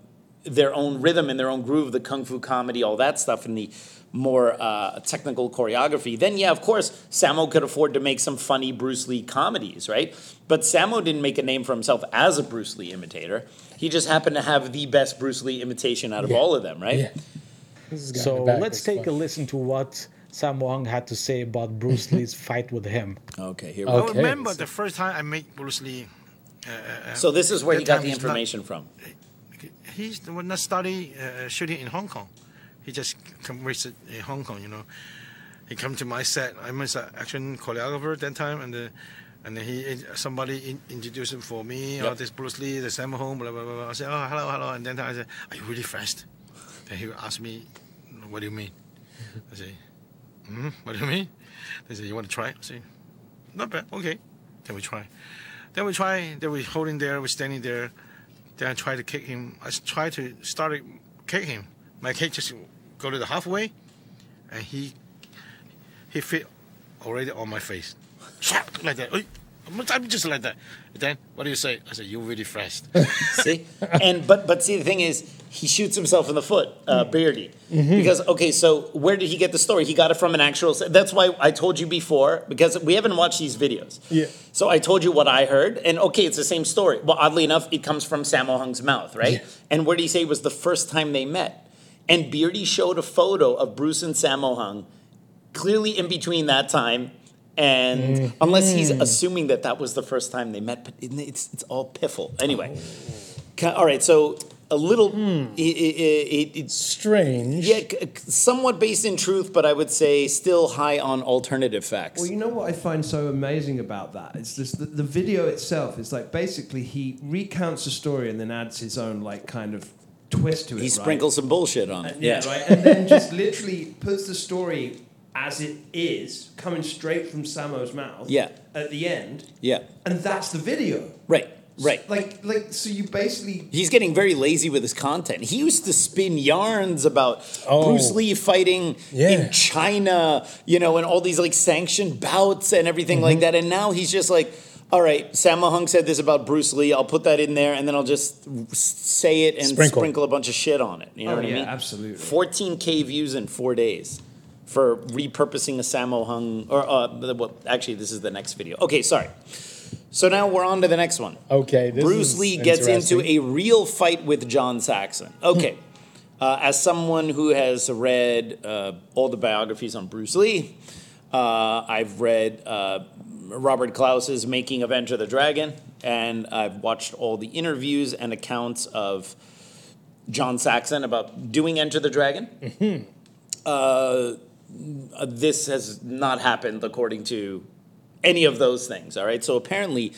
their own rhythm and their own groove, the kung fu comedy, all that stuff, and the more uh, technical choreography, then yeah, of course, Sammo could afford to make some funny Bruce Lee comedies, right? But Sammo didn't make a name for himself as a Bruce Lee imitator. He just happened to have the best Bruce Lee imitation out of Yeah. all of them, right? Yeah. This has gotten So let's take a listen to what Sammo Hung had to say about Bruce Lee's fight with him. Okay, here we Okay. I remember the first time I met Bruce Lee. So this is where he got the he's not- information from. He's the one that study uh, shooting in Hong Kong. He just come visit in Hong Kong, you know. He come to my set. I was an action choreographer at that time, and the, and then he somebody in, introduced him for me. Oh, this Bruce Lee, the Sammo Hung, blah blah blah. I said, oh hello hello, and then I said, are you really fast? Then he asked me, what do you mean? I say, hmm, what do you mean? They said, you want to try? I say, not bad. Okay, then we try. Then we try. Then we holding there. We're standing there. Then I try to kick him. I try to start to kick him. My kick just go to the halfway, and he he fit already on my face. Like that. I'm just like that. Then what do you say? I said, "You're really fast." see and but but see the thing is he shoots himself in the foot uh, beardy because okay so where did he get the story he got it from an actual that's why i told you before because we haven't watched these videos Yeah. so i told you what i heard and okay it's the same story well oddly enough it comes from sammo hung's mouth right Yeah. and where did he say was the first time they met and beardy showed a photo of bruce and sammo hung clearly in between that time. And mm-hmm. unless he's assuming that that was the first time they met but it's, it's all piffle. Anyway. Oh. Ca- all right so a little hmm. it, it, it, it's Strange. yeah c- c- somewhat based in truth but i would say still high on alternative facts. Well, you know what I find so amazing about that? It's just the, the video itself is like basically he recounts a story and then adds his own like kind of twist to it. he right? sprinkles some bullshit on it Yeah, right. And then just literally puts the story as it is, coming straight from Sammo's mouth. Yeah. At the end, yeah and that's the video. right right Like, like, so you basically He's getting very lazy with his content. He used to spin yarns about Oh. Bruce Lee fighting Yeah. in China, you know, and all these like sanctioned bouts and everything like Mm-hmm. that. And now he's just like, all right, Sammo Hung said this about Bruce Lee. I'll put that in there, and then I'll just say it and Sprinkle. sprinkle, a bunch of shit on it. You know Oh, what I yeah, mean? absolutely. 14k views in four days for repurposing a Sammo Hung. Or uh, well, actually, this is the next video. Okay, sorry. So now we're on to the next one. Okay, this Bruce is Lee gets into a real fight with John Saxon. Okay. Uh, as someone who has read uh, all the biographies on Bruce Lee, uh, I've read uh, Robert Clouse's Making of Enter the Dragon, and I've watched all the interviews and accounts of John Saxon about doing Enter the Dragon. Uh, this has not happened according to any of those things. All right. So apparently,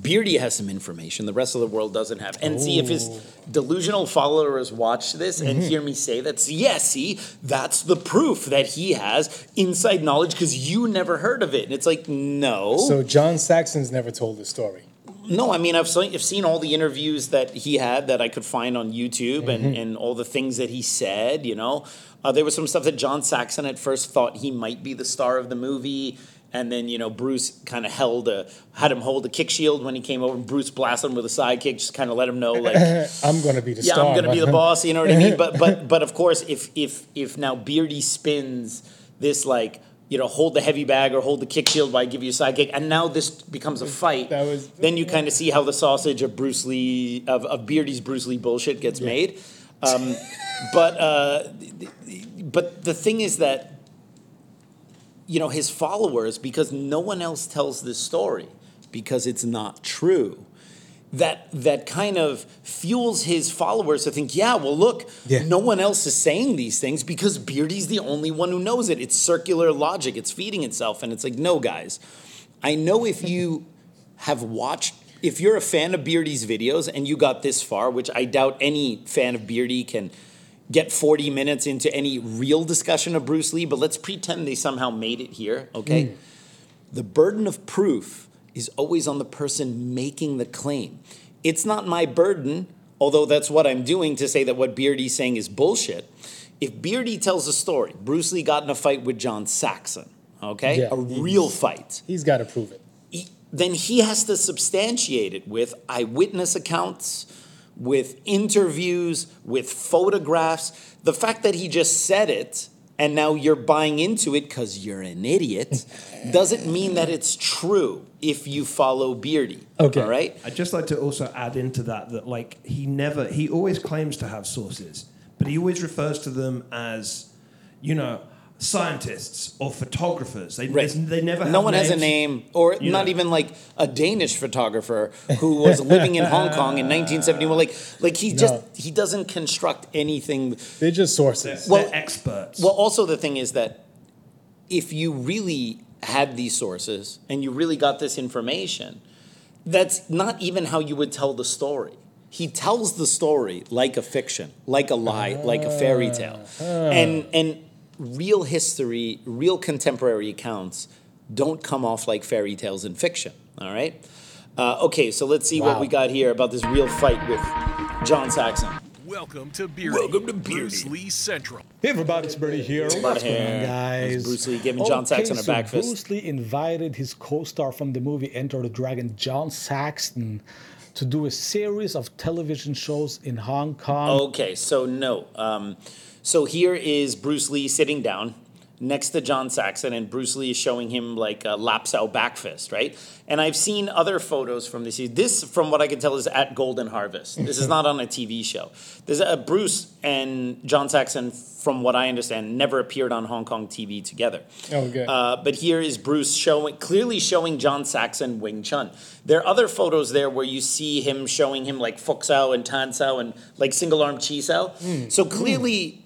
Beardy has some information the rest of the world doesn't have. And see if his delusional followers watch this and Mm-hmm. hear me say that. Yeah, see, that's the proof that he has inside knowledge because you never heard of it. And it's like, no. So John Saxon's never told the story. No, I mean I've seen, I've seen all the interviews that he had that I could find on YouTube and, Mm-hmm. and all the things that he said. You know, uh, there was some stuff that John Saxon at first thought he might be the star of the movie, and then you know Bruce kind of held a had him hold a kick shield when he came over. and Bruce blasted him with a sidekick, just kind of let him know like. I'm gonna be the Yeah, star. I'm gonna be the boss. You know what I mean? But but but of course, if if if now Beardy spins this like you know hold the heavy bag or hold the kick shield while I give you a sidekick, and now this becomes a fight. Was- then you kind of see how the sausage of Bruce Lee of, of Beardy's Bruce Lee bullshit gets made. Um, but uh, but the thing is that you know his followers because no one else tells this story because it's not true. That that kind of fuels his followers to think yeah well look Yeah. no one else is saying these things because beardy's the only one who knows it. It's circular logic. It's feeding itself. And it's like no guys. I know if you have watched if you're a fan of beardy's videos and you got this far which i doubt any fan of beardy can get 40 minutes into any real discussion of bruce lee but let's pretend they somehow made it here okay hmm. the burden of proof is always on the person making the claim. It's not my burden, although that's what I'm doing to say that what Beardy's saying is bullshit. If Beardy tells a story, Bruce Lee got in a fight with John Saxon, okay? Yeah, a real fight. He's got to prove it. He- then he has to substantiate it with eyewitness accounts, with interviews, with photographs. The fact that he just said it and now you're buying into it because you're an idiot doesn't mean that it's true if you follow Beardy. Okay. All right? I'd just like to also add into that that like he never he always claims to have sources, but he always refers to them as, you know, scientists or photographers. They Right. they never have no one has a name, or You not know. even like a Danish photographer who was living in Hong Kong in 1971. Like, like he just he doesn't construct anything. They're just sources. They're Well- experts. Well, also the thing is that if you really had these sources and you really got this information, that's not even how you would tell the story. He tells the story like a fiction, like a lie, like a fairy tale. And and real history, real contemporary accounts don't come off like fairy tales in fiction. All right? Uh, okay, so let's see what we got here about this real fight with John Saxon. Welcome to Beardy. Welcome to Bruce Lee Central. Hey everybody, it's Birdie here. about What's going hair. on, guys? That's Bruce Lee giving John Saxon a so back fist. Bruce Lee invited his co-star from the movie Enter the Dragon, John Saxton, to do a series of television shows in Hong Kong. Okay, so no. Um, so here is Bruce Lee sitting down next to John Saxon, and Bruce Lee is showing him like a Lap Sao back fist, right? And I've seen other photos from this. This, from what I can tell, is at Golden Harvest. This is not on a TV show. There's a Bruce and John Saxon, from what I understand, never appeared on Hong Kong TV together. Okay. Uh, but here is Bruce showing clearly showing John Saxon Wing Chun. There are other photos there where you see him showing him like Fuk Sao and Tan Sao and like single arm Chi Sao. So clearly,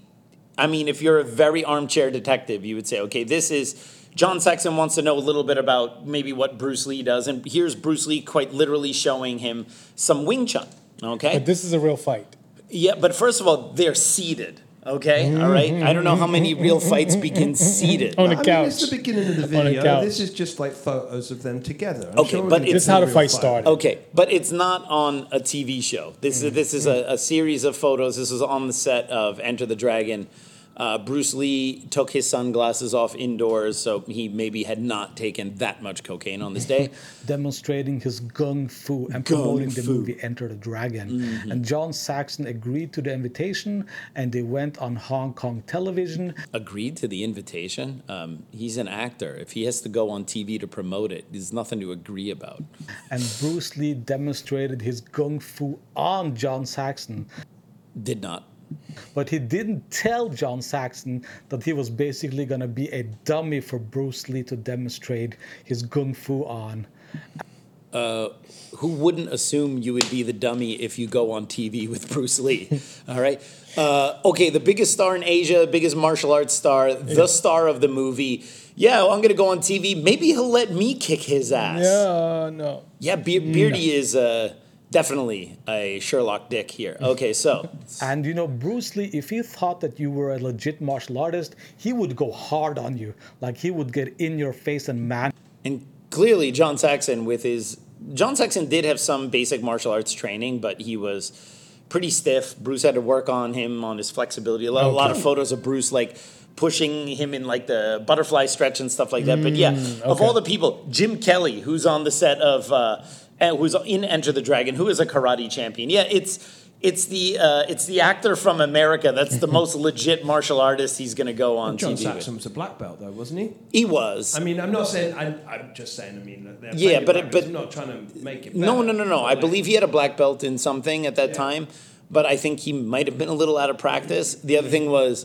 I mean, if you're a very armchair detective, you would say, okay, this is John Saxon wants to know a little bit about maybe what Bruce Lee does, and here's Bruce Lee quite literally showing him some Wing Chun. Okay. but this is a real fight. Yeah, but first of all, they're seated. Okay, all right. I don't know how many real fights begin seated. On a I mean, couch. it's the beginning of the On a video. couch. This is just like photos of them together. I'm Okay, sure but it's- get This how the the real fight started. Okay, but it's not on a TV show. This is mm. this is a, a series of photos. This is on the set of Enter the Dragon. Uh, Bruce Lee took his sunglasses off indoors, so he maybe had not taken that much cocaine on this day. demonstrating his gung fu and promoting the movie Enter the Dragon. Mm-hmm. And John Saxon agreed to the invitation and they went on Hong Kong television. Agreed to the invitation. Um, he's an actor. If he has to go on TV to promote it, there's nothing to agree about. And Bruce Lee demonstrated his gung fu on John Saxon. Did not. But he didn't tell John Saxon that he was basically going to be a dummy for Bruce Lee to demonstrate his gung fu on. uh, who wouldn't assume you would be the dummy if you go on TV with Bruce Lee? All right. Uh, okay, the biggest star in Asia, biggest martial arts star, the star of the movie. Yeah, well, I'm gonna go on TV. Maybe he'll let me kick his ass. Yeah, no. Yeah, Be- Beardy is uh, definitely a Sherlock Dick here. Okay, so And you know, Bruce Lee, if he thought that you were a legit martial artist, he would go hard on you. Like he would get in your face and man. and clearly John Saxon with his John Saxon did have some basic martial arts training, but he was pretty stiff. Bruce had to work on him on his flexibility. A lot, a lot of photos of Bruce like pushing him in like the butterfly stretch and stuff like that. but yeah, of all the people, Jim Kelly, who's on the set of uh, who's in Enter the Dragon, who is a karate champion. Yeah, it's. It's the uh, it's the actor from America that's the most legit martial artist he's going to go on John TV Saxon with. was a black belt, though, wasn't he? He was. I mean, I'm not saying. I'm, I'm just saying. I mean, Yeah, but it- but- I'm not trying to make it. No, no, no, no. I believe he had a black belt in something at that Yeah. time, but I think he might have been a little out of practice. The other thing was,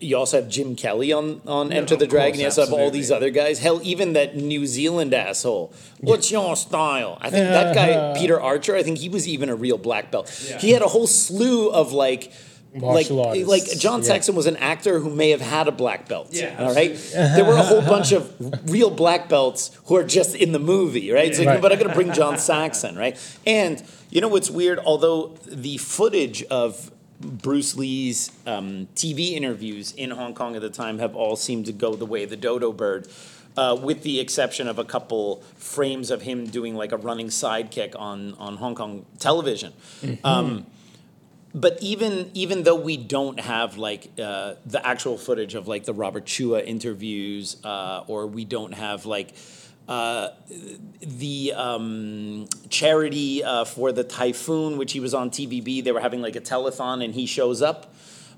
you also have Jim Kelly on on Yeah, Enter the Dragon. course, You also have all these other guys. Hell, even that New Zealand asshole. What's your style? I think that guy Peter Archer. I think he was even a real black belt. Yeah. He had a whole slew of like. Martial like, artists, like John yeah. Saxon was an actor who may have had a black belt. Yeah, all right. There were a whole bunch of real black belts who are just in the movie, right? It's like, Right. but I'm going to bring John Saxon, right? And you know what's weird? Although the footage of Bruce Lee's um, TV interviews in Hong Kong at the time have all seemed to go the way of the dodo bird, uh, with the exception of a couple frames of him doing like a running sidekick on on Hong Kong television. Um, but even even though we don't have like uh, the actual footage of like the Robert Chua interviews, uh, or we don't have like uh, the um, charity uh, for the typhoon, which he was on TVB, they were having like a telethon, and he shows up.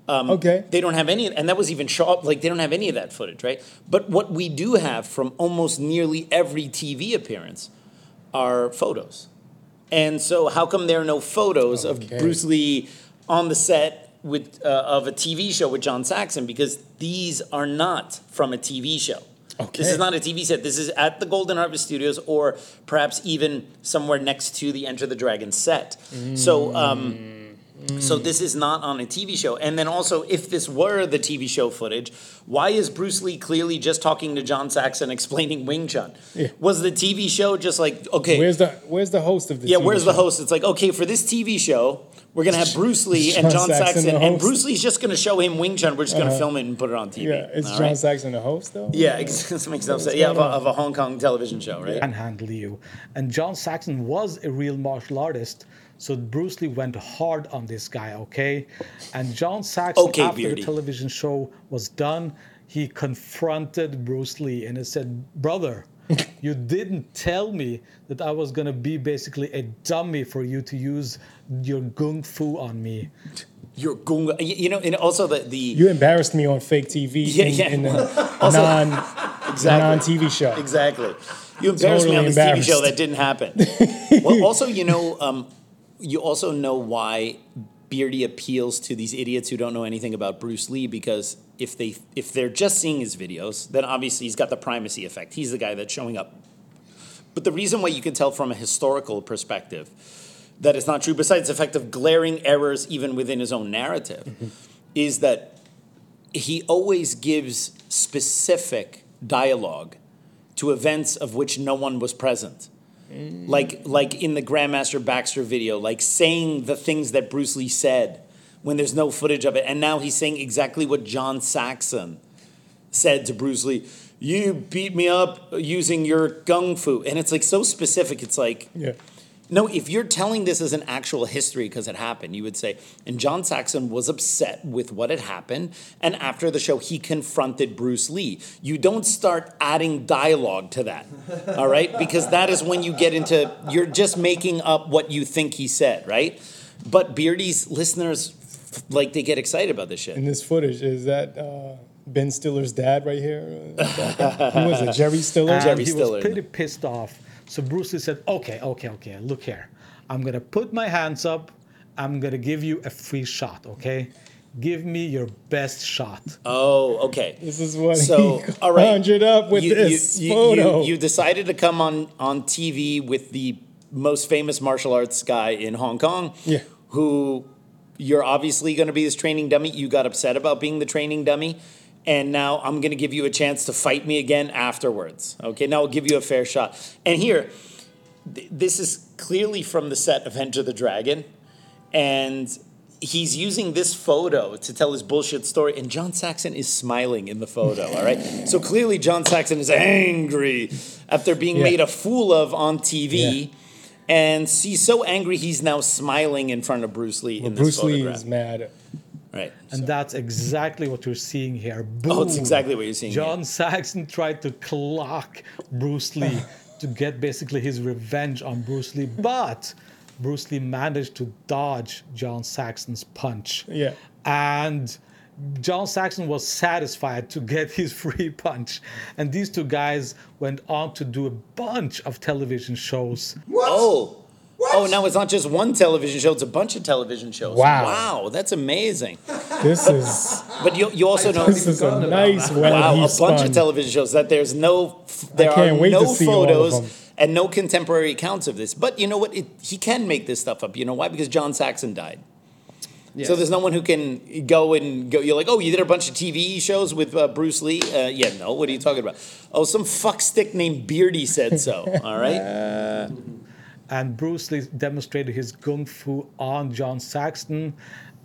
Um, Okay. They don't have any, and that was even sharp. Like they don't have any of that footage, right? But what we do have from almost nearly every TV appearance are photos. And so, how come there are no photos Okay. of Bruce Lee on the set with uh, of a TV show with John Saxon? Because these are not from a TV show. This is not a TV set. This is at the Golden Harvest Studios, or perhaps even somewhere next to the Enter the Dragon set. So. Um, so this is not on a TV show. And then also, if this were the TV show footage, why is Bruce Lee clearly just talking to John Saxon explaining Wing Chun? Yeah. Was the TV show just like okay? Where's the Where's the host of the? yeah, TV where's the host? It's like okay, for this TV show, we're gonna have Bruce Lee and John Saxon Saxon, and? Bruce Lee's just gonna show him Wing Chun. We're just gonna Uh-huh. film it and put it on TV. Yeah, is John right? Saxon the host though? Yeah, this makes no sense. Yeah, of a, of a Hong Kong television show, right? manhandle you. And John Saxon was a real martial artist, so Bruce Lee went hard on this guy, okay? And John Saxon, Okay, after Beardy. the television show was done, he confronted Bruce Lee and he said, Brother, you didn't tell me that I was gonna be basically a dummy for you to use your gung fu on me. You're gunga. You know, and also the the You embarrassed me on fake TV Yeah, in, yeah. in a Also- non Exactly. non TV show. Exactly. You embarrassed me on this TV show that didn't happen. well, also, you know, um, you also know why Beardy appeals to these idiots who don't know anything about Bruce Lee because if they if they're just seeing his videos, then obviously he's got the primacy effect. He's the guy that's showing up. But the reason why you can tell from a historical perspective that it's not true, besides the fact of glaring errors even within his own narrative, mm-hmm. is that he always gives specific dialogue to events of which no one was present. Mm. Like like in the Grandmaster Baxter video, like saying the things that Bruce Lee said when there's no footage of it. And now he's saying exactly what John Saxon said to Bruce Lee. You beat me up using your gung fu. And it's like so specific. It's like Yeah. no, if you're telling this as an actual history because it happened, you would say, and John Saxon was upset with what had happened, and after the show, he confronted Bruce Lee. You don't start adding dialogue to that, all right? Because that is when you get into, you're just making up what you think he said, right? But Beardy's listeners, like, they get excited about this shit. In this footage, is that uh, Ben Stiller's dad right here? Who was it? Jerry Stiller? And Jerry he Stiller. was pretty pissed off. So Bruce Lee said, "Okay, okay, okay. Look here. I'm gonna put my hands up. I'm gonna give you a free shot. Okay." Give me your best shot. Oh, okay. This is what So, he all right. conjured up with You- you- this you, photo. You, you decided to come on, on TV with the most famous martial arts guy in Hong Kong. Yeah. Who you're obviously going to be his training dummy. You got upset about being the training dummy. And now I'm going to give you a chance to fight me again afterwards. Okay, now I'll give you a fair shot. And here, th- this is clearly from the set of Enter the Dragon. And he's using this photo to tell his bullshit story. And John Saxon is smiling in the photo, all right? So clearly, John Saxon is angry after being Yeah. made a fool of on TV. And he's so angry, he's now smiling in front of Bruce Lee in this Bruce Lee is mad. Right. And that's exactly what you're seeing here. Boom. Oh, it's exactly what you're seeing here. John Saxon tried to clock Bruce Lee to get basically his revenge on Bruce Lee, but Bruce Lee managed to dodge John Saxon's punch. Yeah. And John Saxon was satisfied to get his free punch. And these two guys went on to do a bunch of television shows. Oh. Oh, now it's not just one television show, it's a bunch of television shows. Wow. Wow, that's amazing. This is But you, you also know this is a nice web wow, he a bunch spun. of television shows that there's no f- there can't are wait to no see all of photos them. and no contemporary accounts of this. But you know what? It, he can make this stuff up. You know why? Because John Saxon died. So there's no one who can go and go. You're like, oh, you did a bunch of TV shows with uh, Bruce Lee. Uh, yeah, no. What are you talking about? Oh, some fuckstick named Beardy said so. All right. and Bruce Lee demonstrated his kung fu on John Saxton,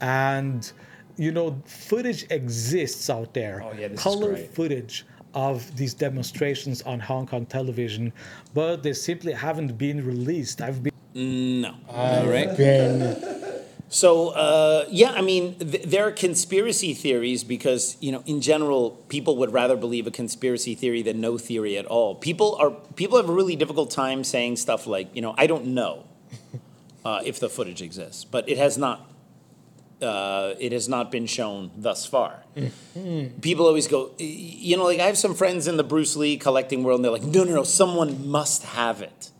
and you know footage exists out there, Oh, yeah, this is color great. footage of these demonstrations on Hong Kong television, but they simply haven't been released. I've been No. All right. Been- So uh, yeah, I mean, th- there are conspiracy theories because you know, in general, people would rather believe a conspiracy theory than no theory at all. People are people have a really difficult time saying stuff like, you know, I don't know uh, if the footage exists, but it has not. Uh, it has not been shown thus far. People always go, you know, like I have some friends in the Bruce Lee collecting world, and they're like, no, no, no, someone must have it.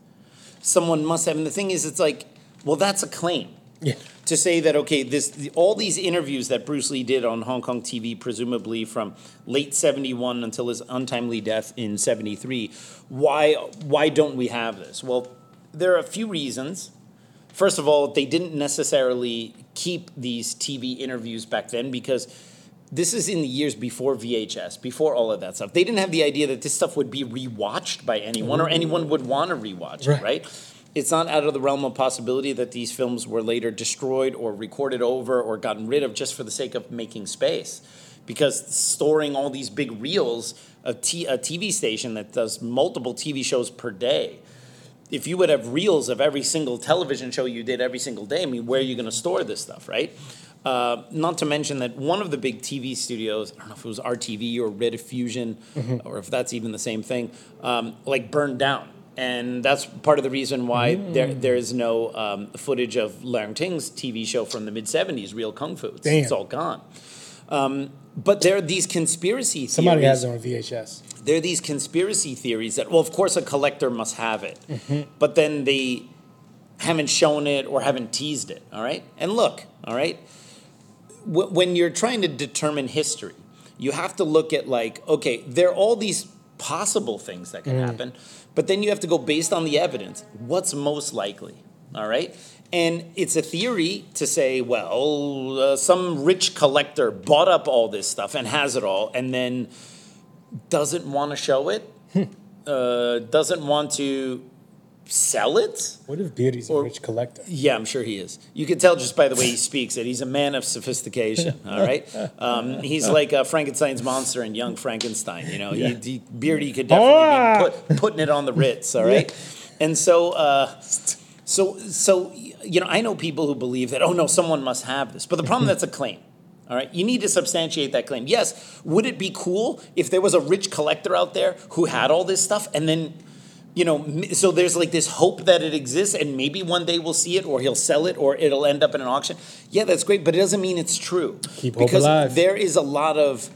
Someone must have. And the thing is, it's like, well, that's a claim yeah. to say that okay, this all these interviews that Bruce Lee did on Hong Kong TV, presumably from late '71 until his untimely death in '73, why why don't we have this? Well, there are a few reasons. First of all, they didn't necessarily keep these TV interviews back then because this is in the years before VHS, before all of that stuff. They didn't have the idea that this stuff would be rewatched by anyone or mm-hmm. anyone would want to rewatch Right. it, right? It's not out of the realm of possibility that these films were later destroyed or recorded over or gotten rid of just for the sake of making space. Because storing all these big reels, a, t- a TV station that does multiple TV shows per day, if you would have reels of every single television show you did every single day, I mean, where are you going to store this stuff, right? Uh, not to mention that one of the big TV studios, I don't know if it was RTV or Rediffusion, or if that's even the same thing, um, like burned down. And that's part of the reason why there, there is no um, footage of Leung Ting's TV show from the mid 70s, Real Kung Fu. It's, it's all gone. Um, but there are these conspiracy Somebody theories has it on VHS. there are these conspiracy theories that, well, of course, a collector must have it, but then they haven't shown it or haven't teased it. All right, and look, all right, Wh- when you're trying to determine history, you have to look at like, okay, there are all these possible things that can happen, but then you have to go based on the evidence. What's most likely? All right. And it's a theory to say, well, uh, some rich collector bought up all this stuff and has it all, and then doesn't want to show it, uh, doesn't want to sell it. What if Beardy's a rich collector? Yeah, I'm sure he is. You can tell just by the way he speaks that he's a man of sophistication. All right, um, he's like uh, Frankenstein's monster and Young Frankenstein. You know, he, he, Beardy could definitely be put, putting it on the Ritz. All right, and so. Uh, so, so you know, I know people who believe that. Oh no, someone must have this. But the problem that's a claim. All right, you need to substantiate that claim. Yes, would it be cool if there was a rich collector out there who had all this stuff, and then, you know, so there's like this hope that it exists, and maybe one day we'll see it, or he'll sell it, or it'll end up in an auction. Yeah, that's great, but it doesn't mean it's true. Keep because alive. there is a lot of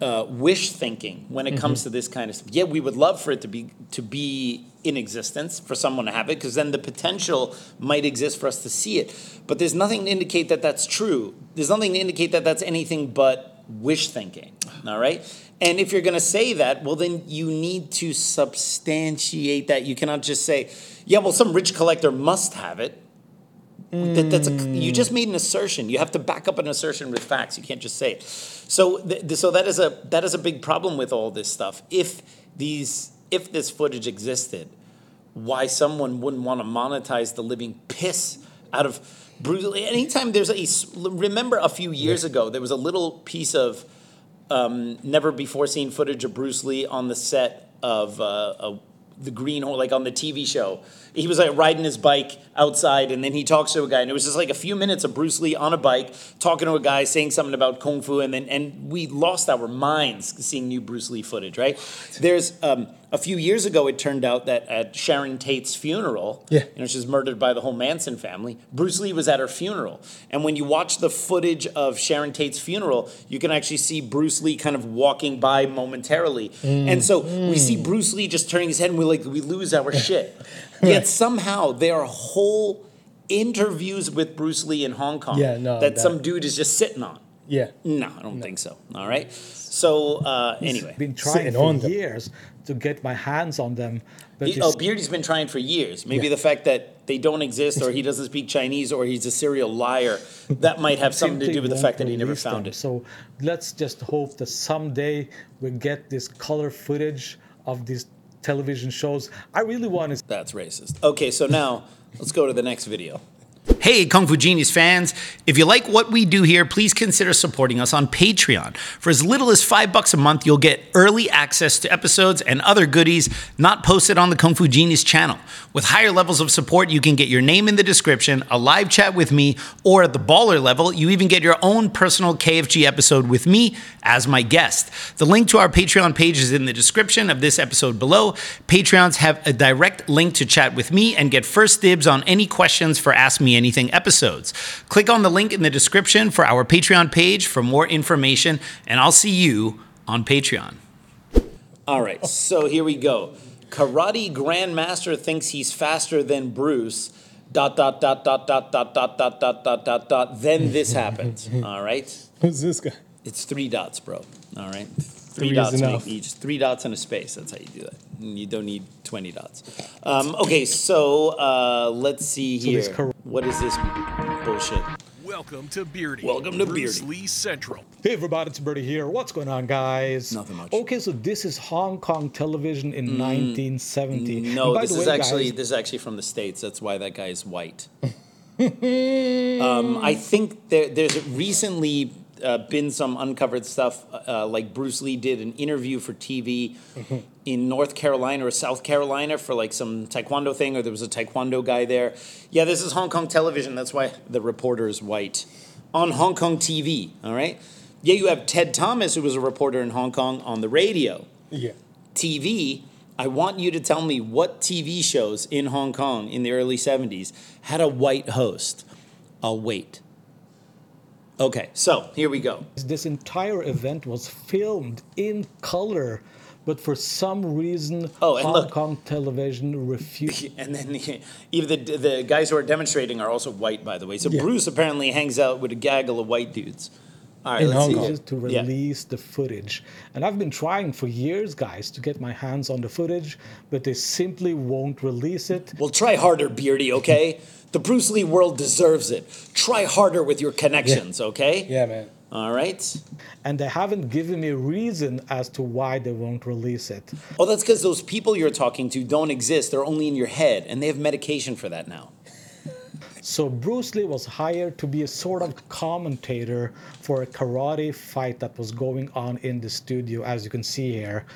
uh, wish thinking when it comes to this kind of stuff. Yeah, we would love for it to be to be in existence for someone to have it because then the potential might exist for us to see it. But there's nothing to indicate that that's true. There's nothing to indicate that that's anything but wish thinking. All right. And if you're going to say that, well, then you need to substantiate that. You cannot just say, yeah, well, some rich collector must have it. That, that's a, you just made an assertion. You have to back up an assertion with facts. You can't just say it. So, th- so that is a that is a big problem with all this stuff. If these if this footage existed, why someone wouldn't want to monetize the living piss out of Bruce? Anytime there's a remember a few years ago there was a little piece of um, never before seen footage of Bruce Lee on the set of uh, a, the Green Hornet, like on the TV show. He was like riding his bike outside, and then he talks to a guy, and it was just like a few minutes of Bruce Lee on a bike talking to a guy, saying something about kung fu, and then and we lost our minds seeing new Bruce Lee footage. Right? There's um, a few years ago, it turned out that at Sharon Tate's funeral, Yeah. you know, she's murdered by the whole Manson family. Bruce Lee was at her funeral. And when you watch the footage of Sharon Tate's funeral, you can actually see Bruce Lee kind of walking by momentarily. And so we see Bruce Lee just turning his head and we like we lose our shit. Yet somehow there are whole interviews with Bruce Lee in Hong Kong Yeah, no, that, that- some dude is just sitting on. Yeah. No, I don't think so. All right. So uh, anyway. been trying for on years to get my hands on them. But He, oh, Beardy's been trying for years. Maybe Yeah. the fact that they don't exist, or he doesn't speak Chinese, or he's a serial liar, that might have something to do with the fact that he never found them. it. So let's just hope that someday we get this color footage of these television shows. I really want to That's racist. Okay, so now let's go to the next video. Hey, Kung Fu Genius fans. If you like what we do here, please consider supporting us on Patreon. For as little as five bucks a month, you'll get early access to episodes and other goodies not posted on the Kung Fu Genius channel. With higher levels of support, you can get your name in the description, a live chat with me, or at the baller level, you even get your own personal KFG episode with me as my guest. The link to our Patreon page is in the description of this episode below. Patreons have a direct link to chat with me and get first dibs on any questions for Ask Me Anything episodes. Click on the link in the description for our Patreon page for more information, and I'll see you on Patreon. All right, so here we go. Karate Grandmaster thinks he's faster than Bruce. Dot dot dot dot dot dot dot dot dot dot dot dot. Then this happens. All right. Who's this guy? It's three dots, bro. All right. Three, Three dots enough. make each. Three dots and a space. That's how you do that. You don't need 20 dots. Um, okay, so uh, let's see here. this Kar- what is this bullshit? Welcome to Beardy. Welcome to Bruce Beardy. Lee Central. Hey everybody, it's Beardy here. What's going on, guys? Nothing much. Okay, so this is Hong Kong television in 1970. Mm. No, by this the is way, actually guys, this is actually from the states. That's why that guy is white. um, I think there, there's recently uh, been some uncovered stuff, uh, like Bruce Lee did an interview for TV in North Carolina or South Carolina for like some taekwondo thing, or there was a taekwondo guy there. Yeah, this is Hong Kong television. That's why the reporter is white on Hong Kong TV. All right. Yeah, you have Ted Thomas, who was a reporter in Hong Kong on the radio. Yeah. TV, I want you to tell me what TV shows in Hong Kong in the early 70s had a white host. I'll wait. Okay, so here we go. this entire event was filmed in color, but for some reason, Oh, and Hong look. Kong television refused. And then even the, the guys who are demonstrating are also white, by the way. So Yeah. Bruce apparently hangs out with a gaggle of white dudes. All right, In let's Hong see. Kong. to Yeah. release the footage. And I've been trying for years, guys, to get my hands on the footage, but they simply won't release it. Well, try harder, Beardy, okay? the Bruce Lee world deserves it. Try harder with your connections, okay? Yeah, man. All right. And they haven't given me a reason as to why they won't release it. Oh, that's because those people you're talking to don't exist. They're only in your head, and they have medication for that now. So Bruce Lee was hired to be a sort of commentator for a karate fight that was going on in the studio, as you can see here.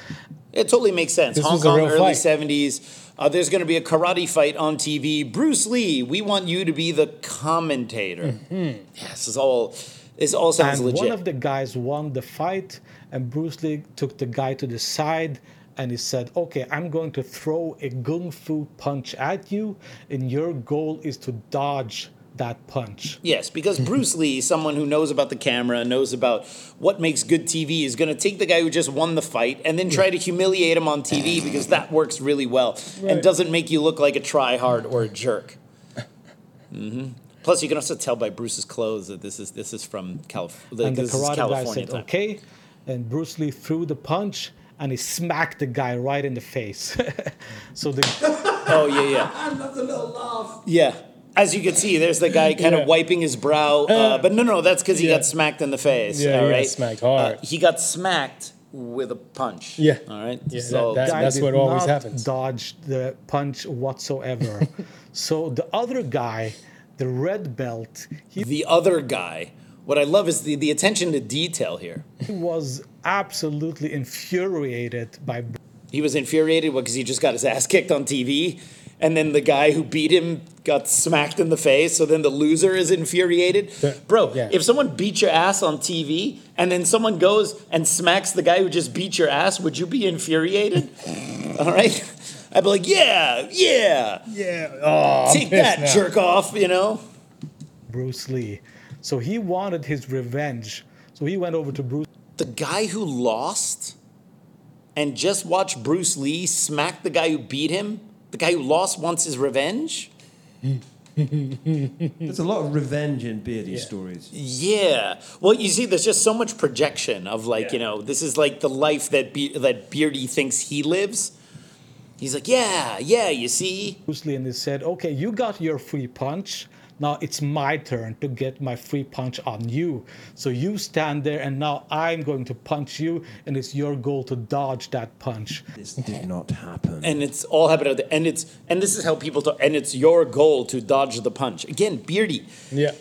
It totally makes sense. This Hong Kong, early fight. 70s. Uh, there's going to be a karate fight on TV. Bruce Lee, we want you to be the commentator. Yeah, this is all. This all sounds and legit. one of the guys won the fight, and Bruce Lee took the guy to the side and he said, Okay, I'm going to throw a gung fu punch at you, and your goal is to dodge that punch. Yes, because Bruce Lee, someone who knows about the camera, knows about what makes good TV, is going to take the guy who just won the fight and then try to humiliate him on TV because that works really well and doesn't make you look like a tryhard or a jerk. hmm Plus, you can also tell by Bruce's clothes that this is this is from Calif- and the karate guy said, time. okay. And Bruce Lee threw the punch and he smacked the guy right in the face. so the Oh yeah, yeah. I love the little laugh. Yeah. As you can see, there's the guy kind Yeah. of wiping his brow. Uh, but no, no, that's because he yeah. got smacked in the face. Yeah, all he got smacked hard. Uh, he got smacked with a punch. Yeah. All right. Yeah, so that- guy that's what always not happens. Dodge the punch whatsoever. so the other guy, the red belt, he the other guy. What I love is the, the attention to detail here. He was absolutely infuriated by He was infuriated because he just got his ass kicked on TV, and then the guy who beat him got smacked in the face. So then the loser is infuriated. Yeah. Bro, Yeah. if someone beat your ass on TV and then someone goes and smacks the guy who just beat your ass, would you be infuriated? All right. I'd be like, yeah, yeah, Yeah. Oh, take that, pissed now. jerk off, you know? Bruce Lee. So he wanted his revenge. So he went over to Bruce the guy who lost and just watched Bruce Lee smack the guy who beat him, the guy who lost wants his revenge? There's a lot of revenge in Beardy stories. Yeah. Well, you see, there's just so much projection of like, you know, this is like the life that Be- that Beardy thinks he lives. He's like, yeah, yeah, you see? Bruce Lee and he said, okay, you got your free punch. Now it's my turn to get my free punch on you. So you stand there and now I'm going to punch you and it's your goal to dodge that punch. This did not happen. And it's all happening, and it's and this is how people talk, and it's your goal to dodge the punch. Again, Beardy, Yeah.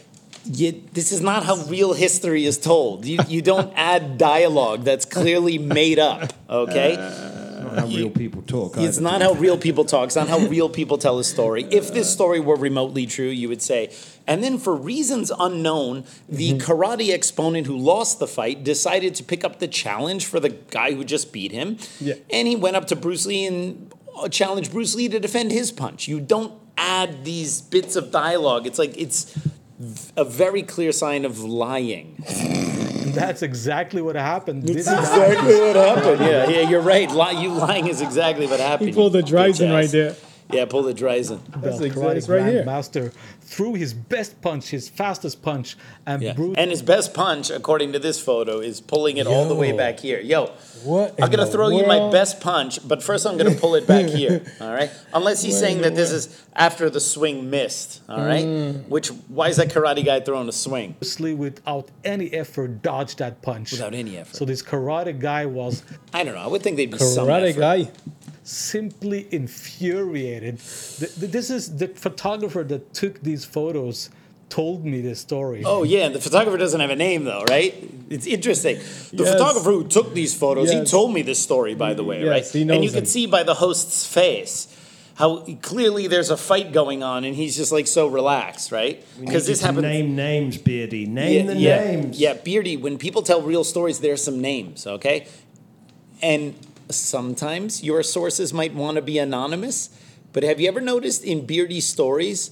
you, this is not how real history is told. You, you don't add dialogue that's clearly made up, okay? Uh, not how real people talk. It's either, not how real people talk. It's not how real people tell a story. If this story were remotely true, you would say, and then for reasons unknown, the karate exponent who lost the fight decided to pick up the challenge for the guy who just beat him. Yeah. And he went up to Bruce Lee and uh, challenged Bruce Lee to defend his punch. You don't add these bits of dialogue. It's like it's a very clear sign of lying. And that's exactly what happened. This That's exactly what happened. Yeah, yeah, you're right. Li- you lying is exactly what happened. He pulled the you Dreisen bitch right there. Yeah, pull the Dreisen. That's Belt exa- karate it's right here. grandmaster threw his best punch, his fastest punch, and Yeah. Bruce And his best punch, according to this photo, is pulling it all the way back here. Yo, What? I'm gonna throw you my best punch, but first I'm gonna pull it back here. All right. Unless he's saying that the this is after the swing missed. All right. Mm. Which why is that karate guy throwing a swing Lee, without any effort, dodged that punch. without any effort? So this karate guy was I don't know. I would think they'd be some Karate effort. guy. simply infuriated. Th- th- This is the photographer that took these photos told me this story. Oh yeah, and the photographer doesn't have a name though, right? It's interesting. The Yes. photographer who took these photos, he told me this story, by the way, Yes, right? and you can see by the host's face how clearly there's a fight going on, and he's just like so relaxed, right? Because this happens. Name names, Beardy. Name the yeah, names. Yeah, Beardy, when people tell real stories, there's some names, okay? And sometimes your sources might want to be anonymous, but have you ever noticed in Beardy's stories,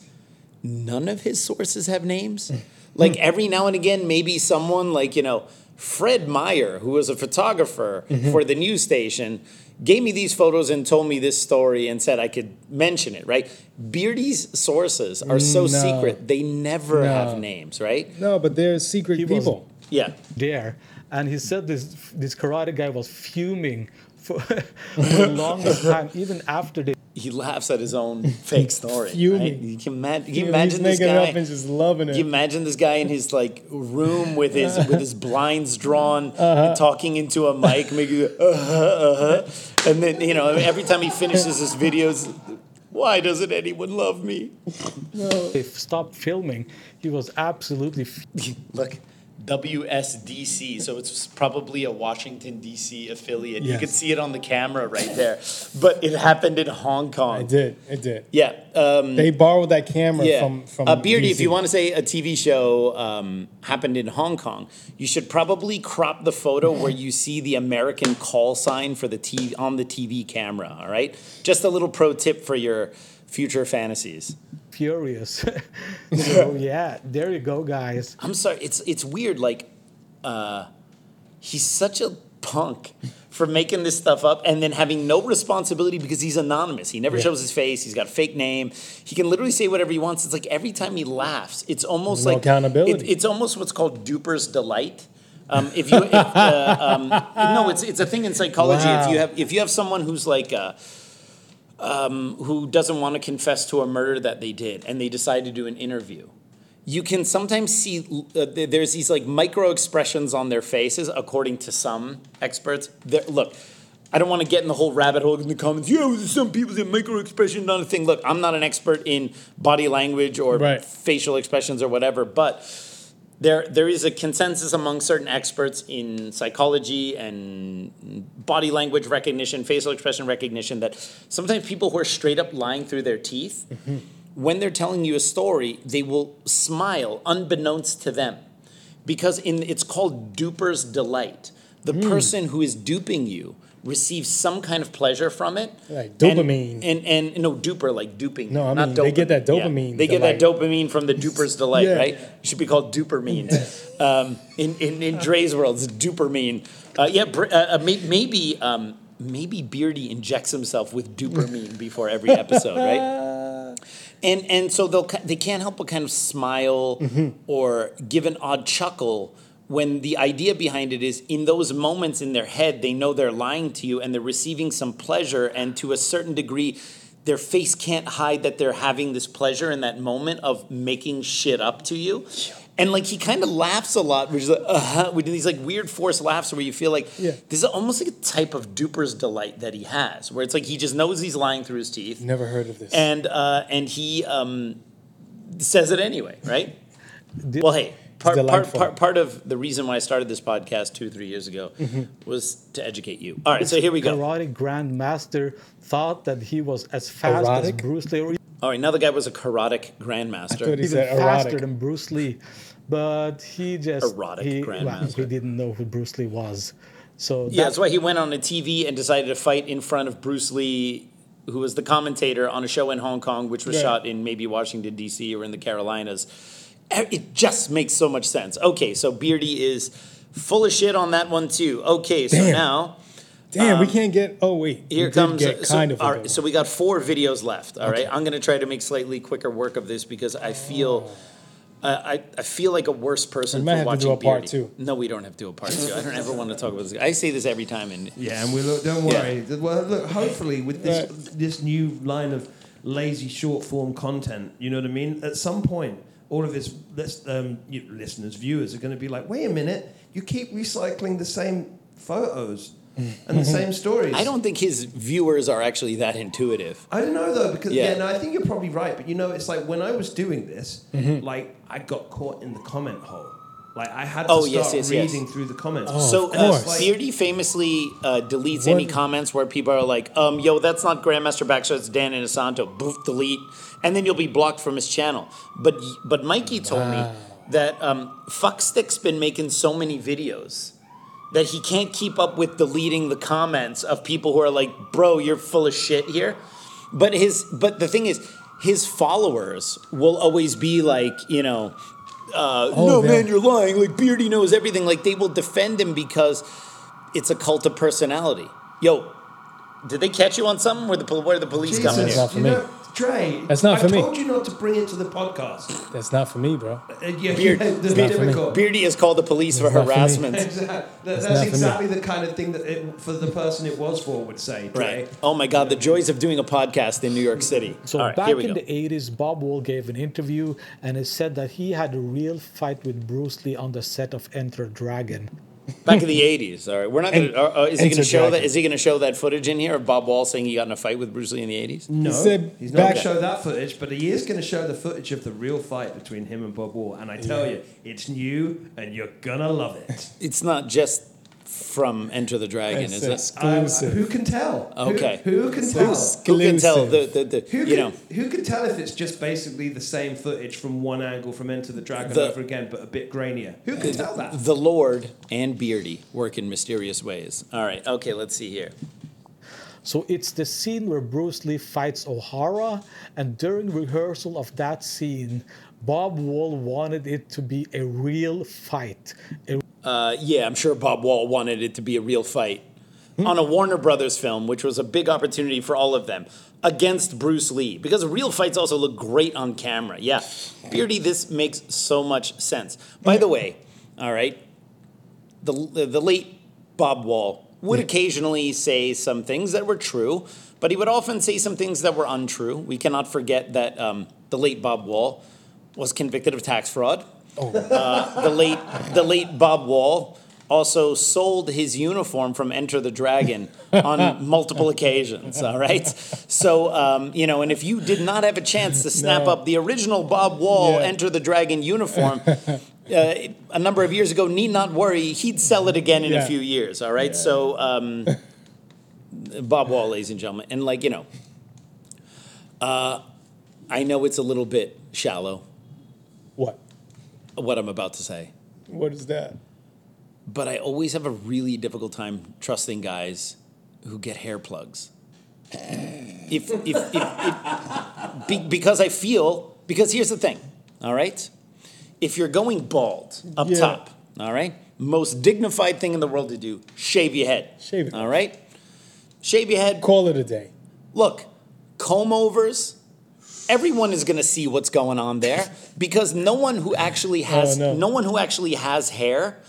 none of his sources have names? like hmm. every now and again, maybe someone like, you know, Fred Meyer, who was a photographer mm-hmm. for the news station, gave me these photos and told me this story and said I could mention it, right? Beardy's sources are so No. secret, they never No. have names, right? No, but they're secret He was- people. Yeah. there, and he said this this karate guy was fuming for, for the longest time, even after the he laughs at his own fake story. Fuming. Right? You can, ima- you can He's imagine this making it guy. up and just loving Can you imagine this guy in his like room with his with his blinds drawn, Uh-huh. and talking into a mic, making uh huh, uh huh, and then you know every time he finishes his videos, why doesn't anyone love me? they stopped filming, he was absolutely Look, WSDC, so it's probably a Washington D.C. affiliate. You Yes. can see it on the camera right there, but it happened in Hong Kong. It did. It did. Yeah. Um, They borrowed that camera yeah. from from uh, Beardy, if you want to say a TV show um, happened in Hong Kong, you should probably crop the photo where you see the American call sign for the TV on the TV camera. All right, just a little pro tip for your future fantasies. Furious. so yeah, there you go, guys. I'm sorry. It's it's weird. Like, uh, he's such a punk for making this stuff up and then having no responsibility because he's anonymous. He never shows his face. He's got a fake name. He can literally say whatever he wants. It's like every time he laughs, it's almost No like accountability. it- it's almost what's called duper's delight. Um, if you, if, uh, um, no, it's it's a thing in psychology. If you have if you have someone who's like. Uh, um, who doesn't want to confess to a murder that they did and they decide to do an interview. You can sometimes see uh, there's these like micro expressions on their faces according to some experts. There- look i don't want to get in the whole rabbit hole in the comments yeah some people say micro expression not a thing. Look i'm not an expert in body language or Right. facial expressions or whatever but there there is a consensus among certain experts in psychology and body language recognition, facial expression recognition that sometimes people who are straight up lying through their teeth, when they're telling you a story, they will smile unbeknownst to them. Because in it's called duper's delight. The Hmm. person who is duping you receives some kind of pleasure from it. Like And- dopamine. And, and, no duper like duping. No, I not mean, they get that Yeah. dopamine They get that dopamine from the duper's delight, Yeah. right? It should be called dupermine. um, in, in, in Dre's world, it's dupermine. Uh, yeah, br- uh, uh, may- maybe um, maybe Beardy injects himself with dupermine before every episode, right? And and so they'll they can't help but kind of smile Mm-hmm. or give an odd chuckle when the idea behind it is in those moments in their head they know they're lying to you and they're receiving some pleasure and to a certain degree their face can't hide that they're having this pleasure in that moment of making shit up to you. And like he kind of laughs a lot, which is like, uh with these like weird forced laughs where you feel like Yeah. this is almost like a type of duper's delight that he has, where it's like he just knows he's lying through his teeth Never heard of this. and uh, and he um, says it anyway, right? well, hey, part, part, part, part of the reason why I started this podcast two three years ago Mm-hmm. was to educate you. All right, so here we go. Karate Grandmaster thought that he was as fast as Bruce Lee, All right, now the guy was a karate grandmaster. thought he even said faster erotic. than Bruce Lee, but he just Erotic he, well, Grandmaster. he didn't know who Bruce Lee was. So Yeah, that- that's why he went on a TV and decided to fight in front of Bruce Lee, who was the commentator on a show in Hong Kong, which was Right. shot in maybe Washington, D.C. or in the Carolinas. It just makes so much sense. Okay, so Beardy is full of shit on that one, too. Okay, so Damn. now. Damn, we um, can't get. Oh wait, we Here did comes Get so, kind of. a all good right, one. so we got four videos left. All right, I'm gonna try to make slightly quicker work of this because I feel, uh, I I feel like a worse person We might for have to watching do a part two. No, we don't have to do a part two. I don't ever want to talk about this. I say this every time, and Yeah, and we look. Don't Yeah. worry. Well, look. Hopefully, with this Right. this new line of lazy short form content, you know what I mean. At some point, all of his lis- um, listeners, viewers, are going to be like, "Wait a minute! You keep recycling the same photos and the same stories." I don't think his viewers are actually that intuitive. I don't know though because Yeah. yeah. no, I think you're probably right. But you know, it's like when I was doing this, Mm-hmm. like I got caught in the comment hole. Like I had to Oh, start yes, yes, yes. reading through the comments. so of uh. Beardy famously uh, deletes any comments where people are like, um, "Yo, that's not Grandmaster Baxter, it's Dan Inosanto." Boof, delete, and then you'll be blocked from his channel. But but Mikey told me that um, Fuckstick's been making so many videos that he can't keep up with deleting the comments of people who are like, "Bro, you're full of shit here." But his but the thing is, his followers will always be like, you know, uh, Oh, no man. man, you're lying. Like Beardy knows everything. Like they will defend him because it's a cult of personality. Yo, did they catch you on something? Where the where the police coming That's here? Not for you me. know, Dre, That's not I for me. I told you not to bring it to the podcast. That's not for me, bro. Uh, yeah, Beard- yeah, the Beard- typical. Beardy has called the police for That's for me. harassment. Exactly. That- That's that's not for me. exactly the kind of thing that it, for the person it was for would say. Dre. Right. Oh my God, the joys of doing a podcast in New York City. So All right, back in go. the 80s, Bob Wall gave an interview and he said that he had a real fight with Bruce Lee on the set of Enter Dragon. Back in the '80s. All right, we're not going En- to. Uh, uh, is he going to Enter show that? Dragon. Is he going to show that footage in here of Bob Wall saying he got in a fight with Bruce Lee in the '80s? No, said he's not going back- to show that footage, but he is going to show the footage of the real fight between him and Bob Wall. And I tell Yeah. you, it's new, and you're gonna love it. It's not just from Enter the Dragon, It's is it? Exclusive. who can tell? Okay. Who, can tell? Who can tell the the, the Who you can, know? who can tell if it's just basically the same footage from one angle from Enter the Dragon The- over again, but a bit grainier? Who can tell that? The Lord and Beardy work in mysterious ways. All right, okay, let's see here. So it's the scene where Bruce Lee fights O'Hara, and during rehearsal of that scene, Bob Wall wanted it to be a real fight. A Uh, yeah, I'm sure Bob Wall wanted it to be a real fight on a Warner Brothers film, which was a big opportunity for all of them against Bruce Lee because real fights also look great on camera. Yeah, Beardy, this makes so much sense. By the way, all right, the the late Bob Wall would occasionally say some things that were true, but he would often say some things that were untrue. We cannot forget that um, the late Bob Wall was convicted of tax fraud. Uh, the late the late Bob Wall also sold his uniform from Enter the Dragon on multiple occasions. All right, so um, you know, and if you did not have a chance to snap No. up the original Bob Wall Yeah. Enter the Dragon uniform. Uh, a number of years ago, need not worry, he'd sell it again in a few years. All right, so um, Bob Wall, ladies and gentlemen, and like you know, uh, I know it's a little bit shallow What? What I'm about to say. What is that? but I always have a really difficult time trusting guys who get hair plugs. If, if, if, if be, because I feel, because here's the thing, all right? If you're going bald up Yeah. top, all right? Most dignified thing in the world to do, shave your head. Shave it. All right? Shave your head. Call it a day. Look, comb overs, everyone is going to see what's going on there because no one who actually oh, has Oh, no. no one who actually has hair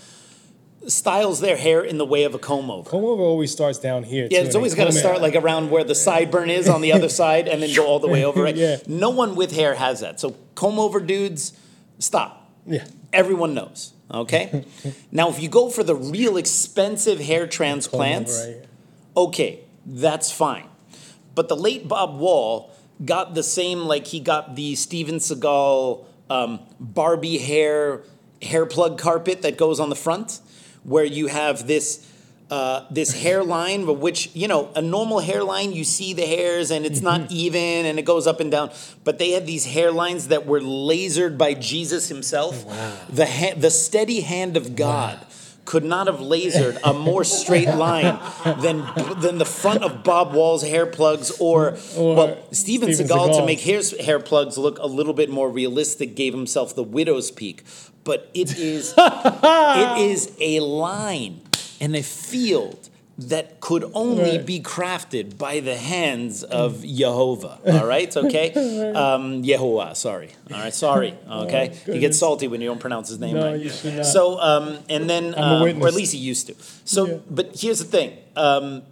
styles their hair in the way of a comb over. Comb over always starts down here. Yeah, too, it's always got to start like around where the sideburn is on the other side and then go all the way over, right? Yeah. No one with hair has that. So comb over dudes, stop. Yeah. Everyone knows, okay? now, if you go for the real expensive hair transplants, okay, that's fine. But the late Bob Wall got the same, like he got the Steven Seagal um, Barbie hair hair plug carpet that goes on the front, where you have this. Uh, this hairline, but which you know, a normal hairline, you see the hairs and it's not even, and it goes up and down. But they had these hairlines that were lasered by Jesus himself. The ha- the steady hand of God could not have lasered a more straight line than than the front of Bob Wall's hair plugs or, Or well Steven, Steven Seagal, to make his hair plugs look a little bit more realistic gave himself the widow's peak. But it is it is a line and a field that could only Right. be crafted by the hands of Jehovah. All right, okay, um, Yehovah. Sorry, all right, sorry. Okay, he goodness. gets salty when you don't pronounce his name No, right. you should not. So, um, and then, um, or at least he used to. So, Yeah. but here's the thing. Um,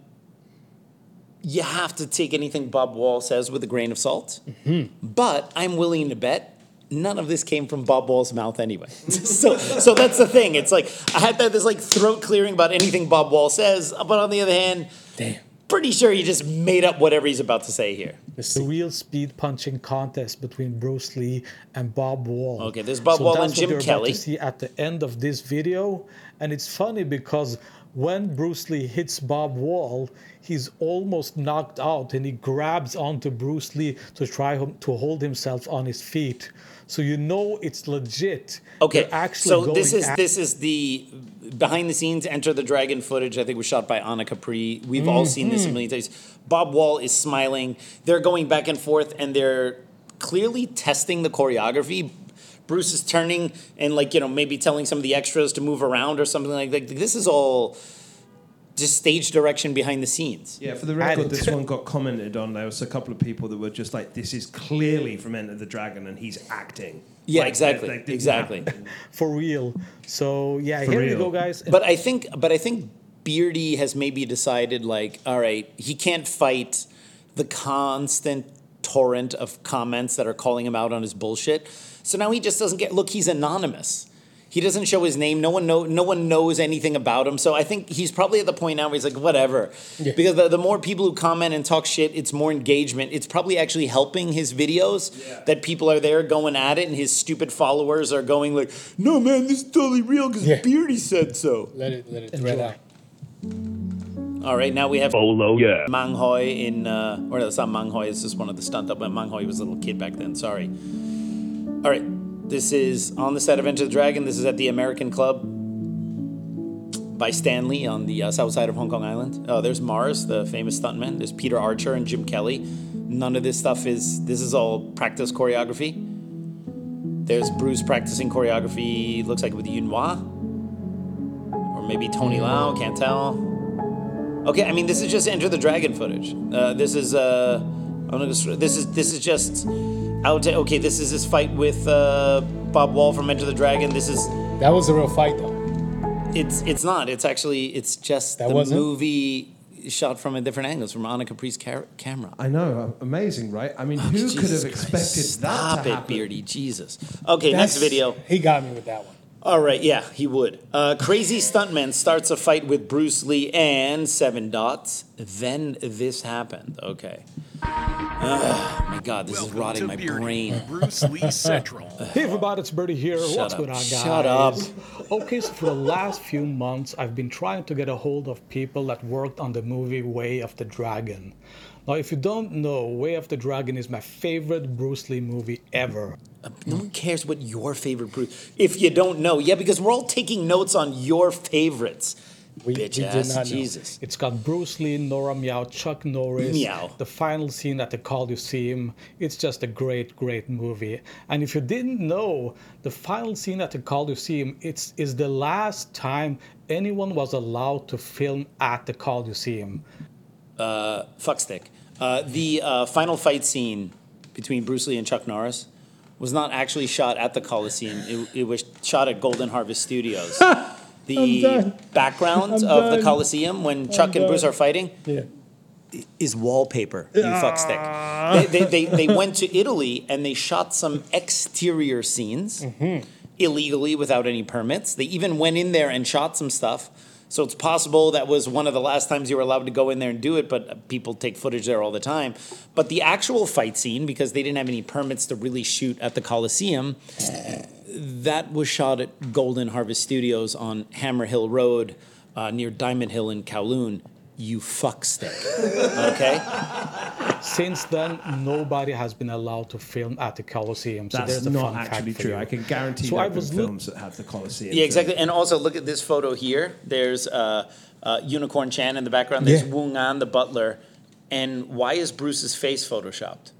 you have to take anything Bob Wall says with a grain of salt. Mm-hmm. But I'm willing to bet none of this came from Bob Wall's mouth anyway. so, so that's the thing. It's like I had that this like throat clearing about anything Bob Wall says, but on the other hand, Damn. pretty sure he just made up whatever he's about to say here. Let's the real speed punching contest between Bruce Lee and Bob Wall. Okay, there's Bob Wall that's and what Jim you're about Kelly. to see at the end of this video, and it's funny because when Bruce Lee hits Bob Wall, he's almost knocked out, and he grabs onto Bruce Lee to try to hold himself on his feet. So you know it's legit. Okay, actually so this is at- this is the behind the scenes Enter the Dragon footage. I think was shot by Ahna Capri. We've all seen this a mm. million times. Bob Wall is smiling. They're going back and forth, and they're clearly testing the choreography. Bruce is turning and like you know maybe telling some of the extras to move around or something like that. This is all just stage direction behind the scenes. Yeah, for the record, this one got commented on. There was a couple of people that were just like, "This is clearly from Enter the Dragon, and he's acting." Yeah, Like, exactly, that- that didn't exactly. for real. So yeah, For here real. you go, guys. But I think, but I think Beardy has maybe decided like, all right, he can't fight the constant torrent of comments that are calling him out on his bullshit. So now he just doesn't get. Look, he's anonymous. He doesn't show his name. No one know. No one knows anything about him. So I think he's probably at the point now where he's like, whatever. Yeah. Because the, the more people who comment and talk shit, it's more engagement. It's probably actually helping his videos that people are there going at it, and his stupid followers are going like, no man, this is totally real because Yeah. Beardy said so. Let it let it thread out. All right, now we have Olo, yeah. Mang Hoi in, uh, or no, it's not Mang Hoi, it's just one of the stunt up, but Mang Hoi was a little kid back then, sorry. All right, this is on the set of Enter the Dragon. This is at the American Club. by Stanley on the uh, south side of Hong Kong Island. Uh, there's Mars, the famous stuntman. There's Peter Archer and Jim Kelly. None of this stuff is. This is all practice choreography. There's Bruce practicing choreography. Looks like with Yuen Wah, or maybe Tony Lau. Can't tell. Okay, I mean this is just Enter the Dragon footage. Uh, this is uh, I'm gonna this is this is just out. To, okay, this is his fight with uh, Bob Wall from Enter the Dragon. This is That was a real fight, though. it's it's not. It's actually it's just That the wasn't? movie shot from a different angles from Ahna Capri's car- camera. I know, amazing, right? I mean, who could Jesus have Christ, expected Stop that to it, happen? Beardy. Jesus. Okay, That's- next video. He got me with that one. All right, yeah, he would. Uh, crazy stuntman starts a fight with Bruce Lee and seven dots. Then this happened. Okay. Oh my God, this is rotting my brain. Bruce Lee Central. Hey everybody, it's Beardy here. What's up. going on, guys? Shut up. Okay, so for the last few months, I've been trying to get a hold of people that worked on the movie Way of the Dragon. Now, if you don't know, Way of the Dragon is my favorite Bruce Lee movie ever. Uh, no one cares what your favorite Bruce. If you don't know, yeah, because we're all taking notes on your favorites. We- Bitch we did ass, not know. It's got Bruce Lee, Nora Miao, Chuck Norris, Meow. the final scene at the Coliseum. It's just a great, great movie. And if you didn't know, the final scene at the Coliseum it's, is the last time anyone was allowed to film at the Coliseum. fuckstick. Uh, the uh, final fight scene between Bruce Lee and Chuck Norris was not actually shot at the Coliseum. It, it was shot at Golden Harvest Studios. the background I'm of the done. Coliseum when Chuck and. Bruce are fighting Yeah. is wallpaper. You fuckstick. They, they, they, they went to Italy and they shot some exterior scenes illegally without any permits. They even went in there and shot some stuff. So it's possible that was one of the last times you were allowed to go in there and do it, but uh, people take footage there all the time. But the actual fight scene, because they didn't have any permits to really shoot at the Coliseum, that was shot at Golden Harvest Studios on Hammer Hill Road uh, near Diamond Hill in Kowloon. You fuckstick. Okay? Since then, nobody has been allowed to film at the Colosseum. So That's there's a not fun actually true. I can guarantee So there I have been was look- films that have the Colosseum. Yeah, exactly. And also look at this photo here. There's uh, uh, Unicorn Chan in the background. There's Yeah. Wu An, the butler. And why is Bruce's face photoshopped?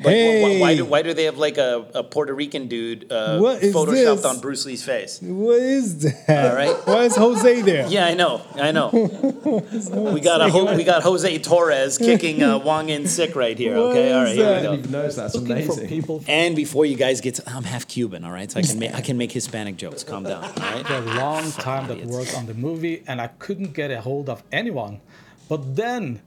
Like, wh- wh- why, do, why do they have like a, a Puerto Rican dude uh, What is photoshopped this? on Bruce Lee's face? What is that? All right. Why is Jose there? Yeah, I know, I know. we got a ho- we got Jose Torres kicking uh, Whang In Sik right here. Okay, all right, is here that? we I go. didn't even notice that's Looking amazing. people And before you guys get, to, I'm half Cuban, all right, so I can make I can make Hispanic jokes. Calm down, all right. for a long time that idiots. worked on the movie, and I couldn't get a hold of anyone. But then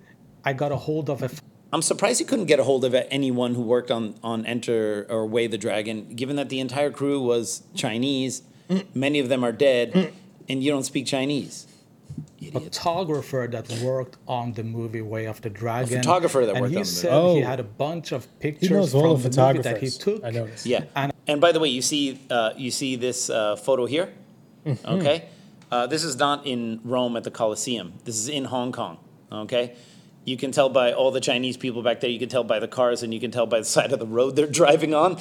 I got a hold of a I'm surprised you couldn't get a hold of anyone who worked on, on Enter or Way the Dragon, given that the entire crew was Chinese. Many of them are dead, and you don't speak Chinese. Idiot. photographer that worked on the movie Way of the Dragon. photographer that worked he on the movie. said Oh. he had a bunch of pictures from the the movie that he took. I noticed. Yeah. And- And by the way, you see uh, you see this uh, photo here. Okay, uh, this is not in Rome at the Colosseum. This is in Hong Kong. Okay. You can tell by all the Chinese people back there. You can tell by the cars, and you can tell by the side of the road they're driving on.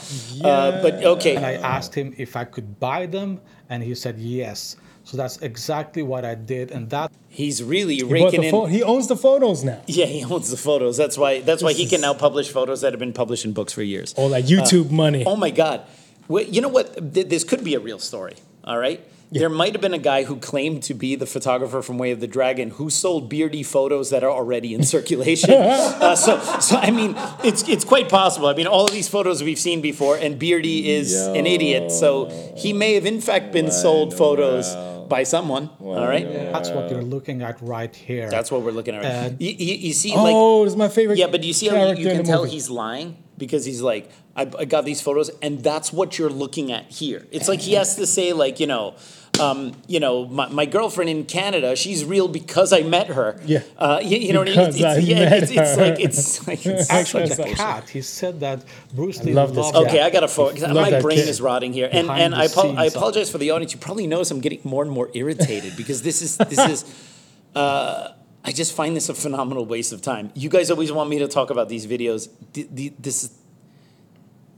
Uh, but okay, And I asked him if I could buy them, and he said yes. So that's exactly what I did, and that he's really He, raking the in. pho- he owns the photos now. Yeah, he owns the photos. That's why. That's why he can now publish photos that have been published in books for years. All that YouTube money. Oh my God! Wait, you know what? This could be a real story. All right. There might have been a guy who claimed to be the photographer from Way of the Dragon who sold beardy photos that are already in circulation. uh, so, so I mean, it's it's quite possible. I mean, all of these photos we've seen before, and Beardy is an idiot. So he may have in fact been sold photos by someone. all right. that's what you're looking at right here. That's what we're looking at. Right. Uh, you, you, you see, like oh, this is my favorite. Yeah, but do you see how you, you can tell movie. he's lying because he's like, I, I got these photos, and that's what you're looking at here. It's like he has to say, like, you know, um, you know, my, my girlfriend in Canada, she's real because I met her. Yeah. uh, you, you know what I mean? It's, it's, I yeah, met it's, it's her. like it's like it's Actually, such the bullshit. cat. He said that Bruce Lee love loved cat. Okay, I got a photo. 'cause My brain kid. is rotting here, and Behind and I, apo- I apologize for the audience. You probably notice I'm getting more and more irritated because this is this is. Uh, I just find this a phenomenal waste of time. You guys always want me to talk about these videos. D- d- this is,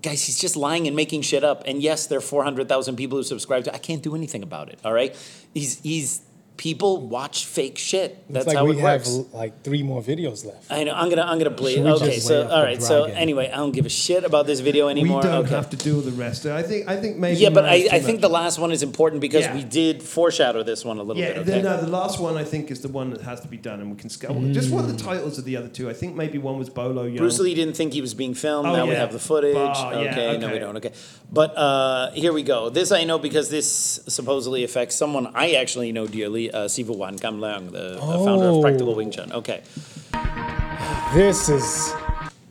guys, he's just lying and making shit up. And yes, there are 400,000 people who subscribe to I can't do anything about it, all right? He's, he's people watch fake shit. Looks That's like how we it have works. like three more videos left. I know. I'm gonna. I'm gonna play. Okay. So wait up all the right. So anyway, I don't give a shit about this video anymore. We don't okay. have to do the rest. I think. I think maybe. yeah, but I, I think the last one is important because Yeah. we did foreshadow this one a little Yeah, bit. the, Okay. no, the last one I think is the one that has to be done, and we can scale. Just what the titles of the other two. I think maybe one was Bolo Yeung. Bruce Lee didn't think he was being filmed. Oh, now we have the footage. Oh, yeah, okay, no, we don't. Okay, but uh, here we go. This I know because this supposedly affects someone I actually know dearly, uh, Sifu Wan Kam Leung, the uh, founder of Oh. Practical Wing Chun. Okay, This is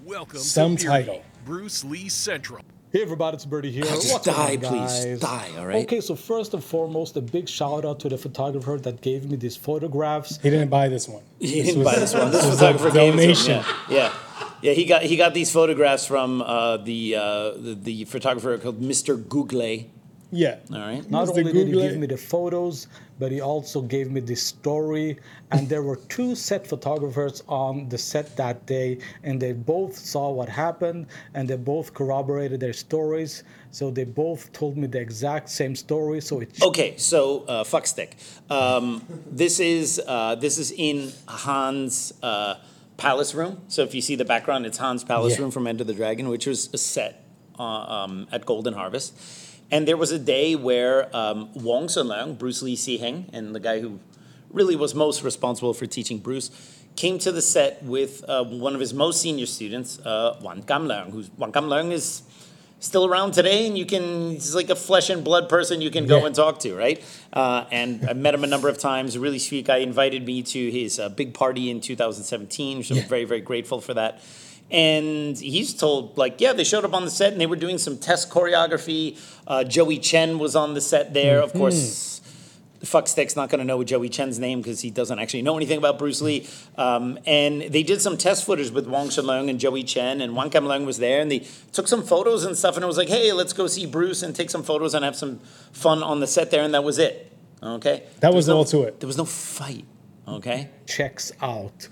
Welcome Some to Beardy, title. Bruce Lee Central. Hey everybody, it's Beardy here. just What's going die, on, please. Die, all right? Okay, so first and foremost, a big shout out to the photographer that gave me these photographs. he didn't buy this one. he didn't buy this one. This was a photographer gave it to him, donation. Yeah. yeah. Yeah, he got he got these photographs from uh, the, uh, the the photographer called Mr. Google. Yeah. All right. Not Mr. only did he give me the photos, but he also gave me the story. And there were two set photographers on the set that day, and they both saw what happened, and they both corroborated their stories. So they both told me the exact same story. So it Okay, so uh, fuck stick. Um, this is uh, this is in Han's uh, palace room. So if you see the background, it's Han's palace Yeah. room from Enter the Dragon, which was a set uh, um, at Golden Harvest. And there was a day where um, Wong Shun Leung, Bruce Lee Si Heng, and the guy who really was most responsible for teaching Bruce, came to the set with uh, one of his most senior students, uh, Wan Kam Leung, who's Wan Kam Leung is still around today, and you can he's like a flesh and blood person you can go Yeah. and talk to, right? Uh, and I met him a number of times. A really sweet guy. Invited me to his uh, big party in 2017, which I'm very very grateful for that. And he's told like, yeah, they showed up on the set and they were doing some test choreography. Uh, Joey Chen was on the set there, of course. Fuck Stick's not going to know Joey Chen's name because he doesn't actually know anything about Bruce Lee. Um, and they did some test footage with Wong Shun Leung and Joey Chen, and Wan Kam Leung was there, and they took some photos and stuff, and it was like, hey, let's go see Bruce and take some photos and have some fun on the set there, and that was it. Okay? That There was no- all to it. There was no fight. Okay? checks out.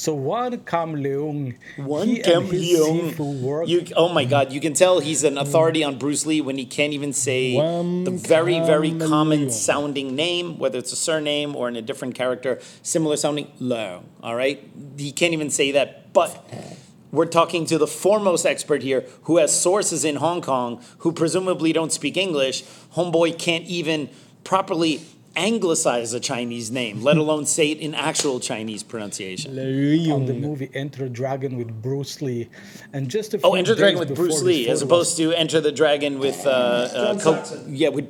So Wan Kam Leung, One Kam Leung. You, oh my God! You can tell he's an authority on Bruce Lee when he can't even say One the very, very common Leung. sounding name, whether it's a surname or in a different character, similar sounding Leung. All right, he can't even say that. But we're talking to the foremost expert here, who has sources in Hong Kong, who presumably don't speak English. Homeboy can't even properly anglicize a Chinese name, let alone say it in actual Chinese pronunciation. on the movie Enter the Dragon with Bruce Lee, and just a few Oh, Enter the Dragon with Bruce Lee, as opposed to Enter the Dragon with uh, uh, Co- yeah, with.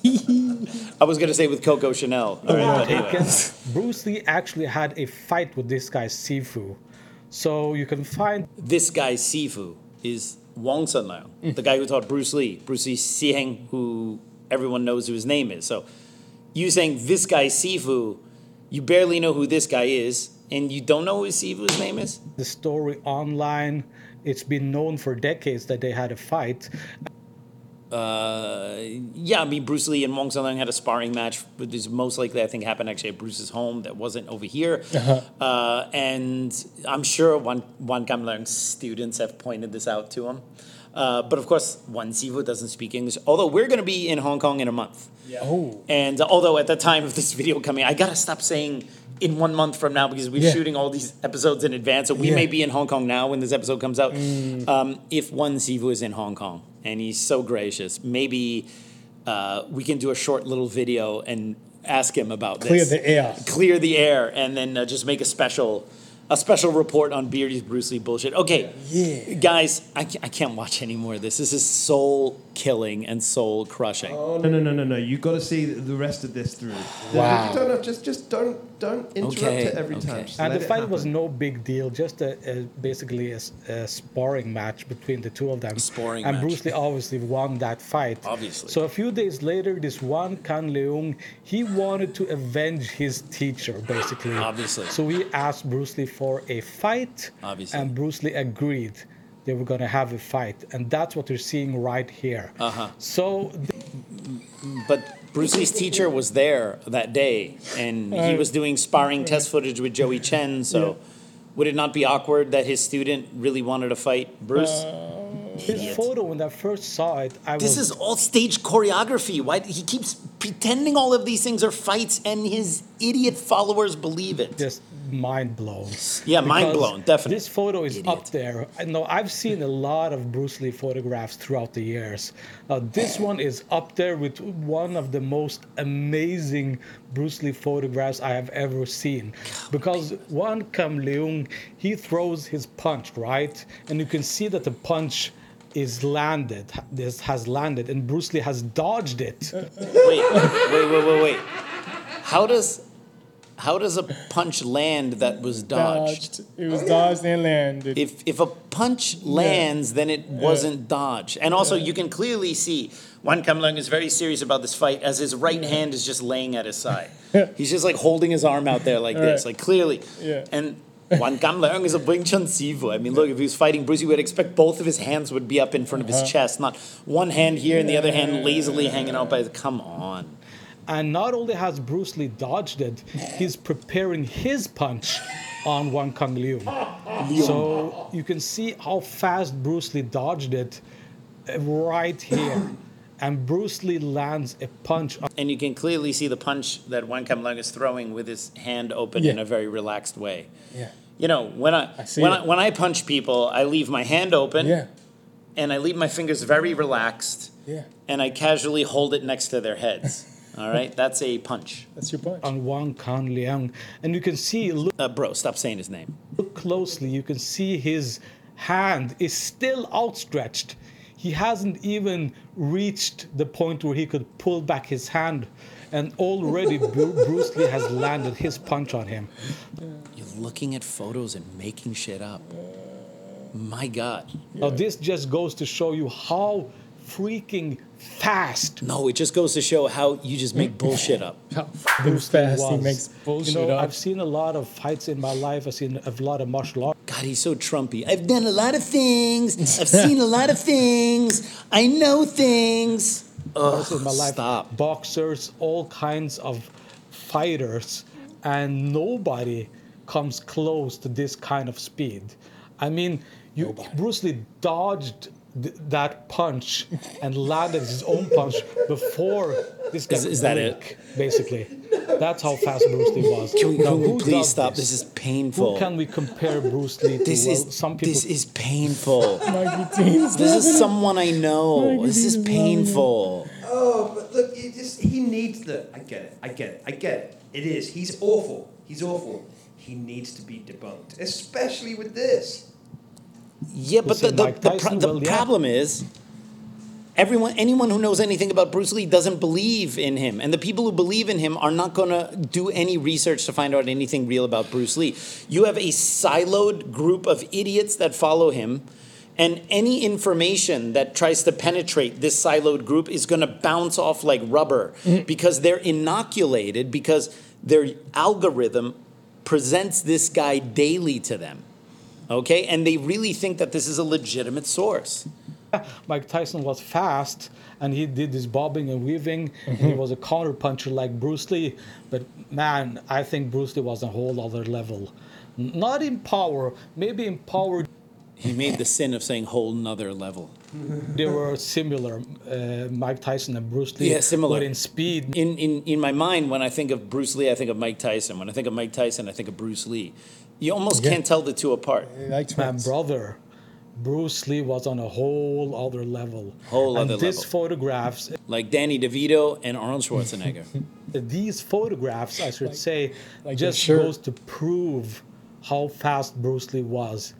I was gonna say with Coco Chanel. All right, but anyway. Bruce Lee actually had a fight with this guy Sifu. So you can find This guy Sifu is Wong Shun Leung, the guy who taught Bruce Lee, Bruce Lee Sieng, who everyone knows who his name is. So you saying this guy Sifu, you barely know who this guy is, and you don't know who Sifu's name is. the story online. It's been known for decades that they had a fight. Uh, yeah, I mean Bruce Lee and Wong Shun Leung had a sparring match, which is most likely I think happened actually at Bruce's home. That wasn't over here, uh, and I'm sure Wan Wan Kam Leung's students have pointed this out to him. Uh, but of course, Wan Sifu doesn't speak English. Although we're going to be in Hong Kong in a month, Oh. and although at the time of this video coming, I gotta stop saying in one month from now because we're Yeah. shooting all these episodes in advance. So we Yeah. may be in Hong Kong now when this episode comes out. Um, if one Sifu is in Hong Kong and he's so gracious, maybe uh, we can do a short little video and ask him about Clear this. the air. Clear the air, and then uh, just make a special. A special report on Beardy's Bruce Lee bullshit. Okay, Yeah. guys, I, I can't watch any more of this. This is soul killing and soul crushing. Oh no no no no no! You've got to see the rest of this through. Wow. You don't just just don't don't interrupt Okay, it every okay. time. Just And the it fight was no big deal, just a, a basically a, s- a sparring match between the two of them. Sparring and match. Bruce Lee obviously won that fight. Obviously. So a few days later, this one Kan Leung, he wanted to avenge his teacher, basically. Obviously. So he asked Bruce Lee for a fight. Obviously. And Bruce Lee agreed. They were gonna have a fight, and that's what you're seeing right here. Uh-huh. So But Bruce Lee's teacher was there that day, and he was doing sparring test footage with Joey Chen. So, would it not be awkward that his student really wanted to fight Bruce? his photo when I first saw it, I this was is all stage choreography. Why he keeps pretending all of these things are fights, and his idiot followers believe it. just mind blown. Yeah, mind blown, definitely. This photo is Idiot. up there. I know I've seen a lot of Bruce Lee photographs throughout the years. Uh, this one is up there with one of the most amazing Bruce Lee photographs I have ever seen. Because Wan Kam Leung, he throws his punch, right? And you can see that the punch is landed, this has landed, and Bruce Lee has dodged it. Wait, wait, wait, wait, wait. How does how does a punch land that was dodged? Dodged. It was dodged and landed. If if a punch lands, then it wasn't dodged. And also, you can clearly see Wan Kam Leung is very serious about this fight, as his right hand is just laying at his side. He's just like holding his arm out there like this, Right. like clearly. Yeah. And Wan Kam Leung is a Wing Chun Sifu. I mean, look, if he was fighting Bruce, you would expect both of his hands would be up in front of Uh-huh. his chest, not one hand here and the other hand lazily hanging out by. The, come on. And not only has Bruce Lee dodged it, he's preparing his punch on Wang Kang Liu. So you can see how fast Bruce Lee dodged it right here. And Bruce Lee lands a punch on And you can clearly see the punch that Wan Kam Leung is throwing with his hand open in a very relaxed way. yeah. You know, when I, I when it. I when I punch people, I leave my hand open Yeah. and I leave my fingers very relaxed Yeah. and I casually hold it next to their heads. All right, that's a punch. That's your punch. on Wang Kang Liang. And you can see, look, Uh, bro, stop saying his name. look closely, you can see his hand is still outstretched. He hasn't even reached the point where he could pull back his hand. And already Bru- Bruce Lee has landed his punch on him. You're looking at photos and making shit up. My God. Now, this just goes to show you how freaking fast No, it just goes to show how you just make bullshit up. How f***ing fast he was. makes bullshit You know, up. I've seen a lot of fights in my life. I've seen a lot of martial arts. God, he's so Trumpy. I've done a lot of things. I've seen a lot of things. I know things. Ugh, in my life. stop. Boxers, all kinds of fighters, and nobody comes close to this kind of speed. I mean, you, Bruce Lee dodged th- that punch and landed his own punch before this guy Is- is that it? blink, Basically, that's how fast Bruce Lee was. Can we, Now, can we please stop? This is painful. Who painful. can we compare Bruce Lee to? This well, is some people. this is painful. Mikey T's This is someone I know. This is is loving it. painful. Oh, but look, it just, he needs the. I get it. I get it. I get it. It is. He's awful. He's awful. He needs to be debunked, especially with this. Yeah, but the, the, the, pro- the problem is everyone anyone who knows anything about Bruce Lee doesn't believe in him. And the people who believe in him are not going to do any research to find out anything real about Bruce Lee. You have a siloed group of idiots that follow him. And any information that tries to penetrate this siloed group is going to bounce off like rubber because they're inoculated because their algorithm presents this guy daily to them. Okay? And they really think that this is a legitimate source. Mike Tyson was fast and he did this bobbing and weaving. Mm-hmm. he was a counter puncher like Bruce Lee. But man, I think Bruce Lee was a whole other level. Not in power, maybe in power He made the sin of saying whole nother level. they were similar, uh, Mike Tyson and Bruce Lee. Yeah, similar. But in speed, In, in, in my mind, when I think of Bruce Lee, I think of Mike Tyson. When I think of Mike Tyson, I think of Bruce Lee. You almost Yeah. can't tell the two apart. Like my brother, Bruce Lee was on a whole other level. Whole and other these level. photographs, Like Danny DeVito and Arnold Schwarzenegger. these photographs, I should say, like just your goes to prove how fast Bruce Lee was.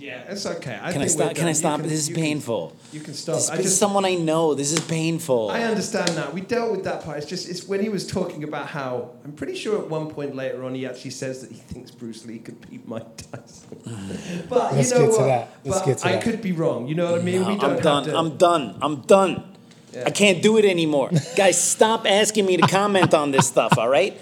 Yeah, it's okay. I Can I stop? Can I stop? can- This is you can- painful. You can stop. This I is someone I know. This is painful. I understand that. We dealt with that part. It's just it's when he was talking about how I'm pretty sure at one point later on he actually says that he thinks Bruce Lee could beat Mike Tyson. but Let's you know get to what? that. Let's but get to I that. could be wrong. You know what I mean? No, we don't I'm done. have to. I'm done. I'm done. I can't do it anymore. Guys, stop asking me to comment on this stuff, all right?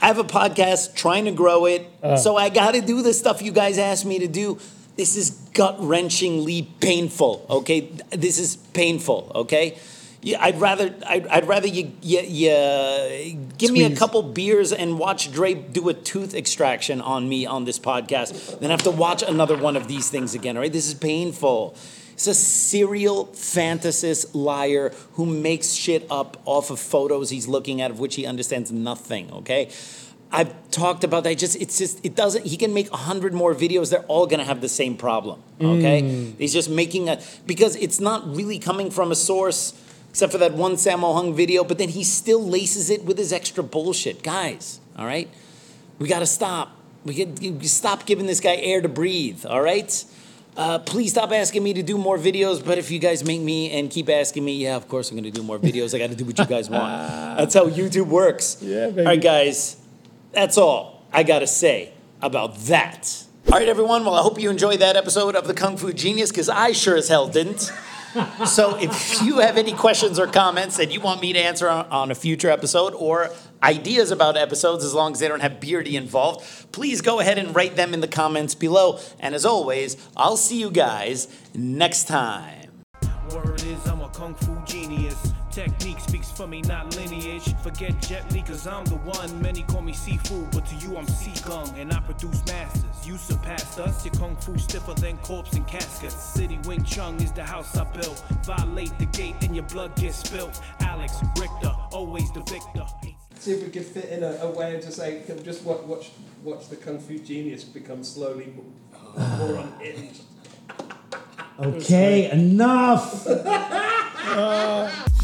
I have a podcast trying to grow it, Uh. so I got to do the stuff you guys asked me to do. This is gut wrenchingly painful, okay? This is painful, okay? Yeah, I'd rather I'd, I'd rather you, you, you give me a couple beers and watch Dre do a tooth extraction on me on this podcast than have to watch another one of these things again. All right, this is painful. It's a serial fantasist liar who makes shit up off of photos he's looking at of which he understands nothing. Okay. I've talked about that. Just it's just it doesn't. He can make a hundred more videos. They're all gonna have the same problem. Okay, he's just making a because it's not really coming from a source except for that one Sammo Hung video. But then he still laces it with his extra bullshit, guys. All right, we gotta stop. We get you stop giving this guy air to breathe. All right. Uh, please stop asking me to do more videos. But if you guys make me and keep asking me, yeah, of course I'm gonna do more videos. I got to do what you guys want. That's how YouTube works. Yeah, All baby. right, guys. That's all I gotta say about that. All right, everyone. Well, I hope you enjoyed that episode of the Kung Fu Genius because I sure as hell didn't. So, if you have any questions or comments that you want me to answer on, on a future episode or ideas about episodes, as long as they don't have Beardy involved, please go ahead and write them in the comments below. And as always, I'll see you guys next time. For me, not lineage. Forget Jet Li, cause I'm the one. Many call me Sifu, but to you I'm sea gung, and I produce masters. You surpassed us, your kung fu stiffer than corpse and caskets. City Wing Chun is the house I built. Violate the gate and your blood gets spilt. Alex Richter, always the victor. See if we could fit in a, a way of just saying, can just watch, watch, watch the Kung Fu Genius become slowly more, more unhinged. Okay, enough.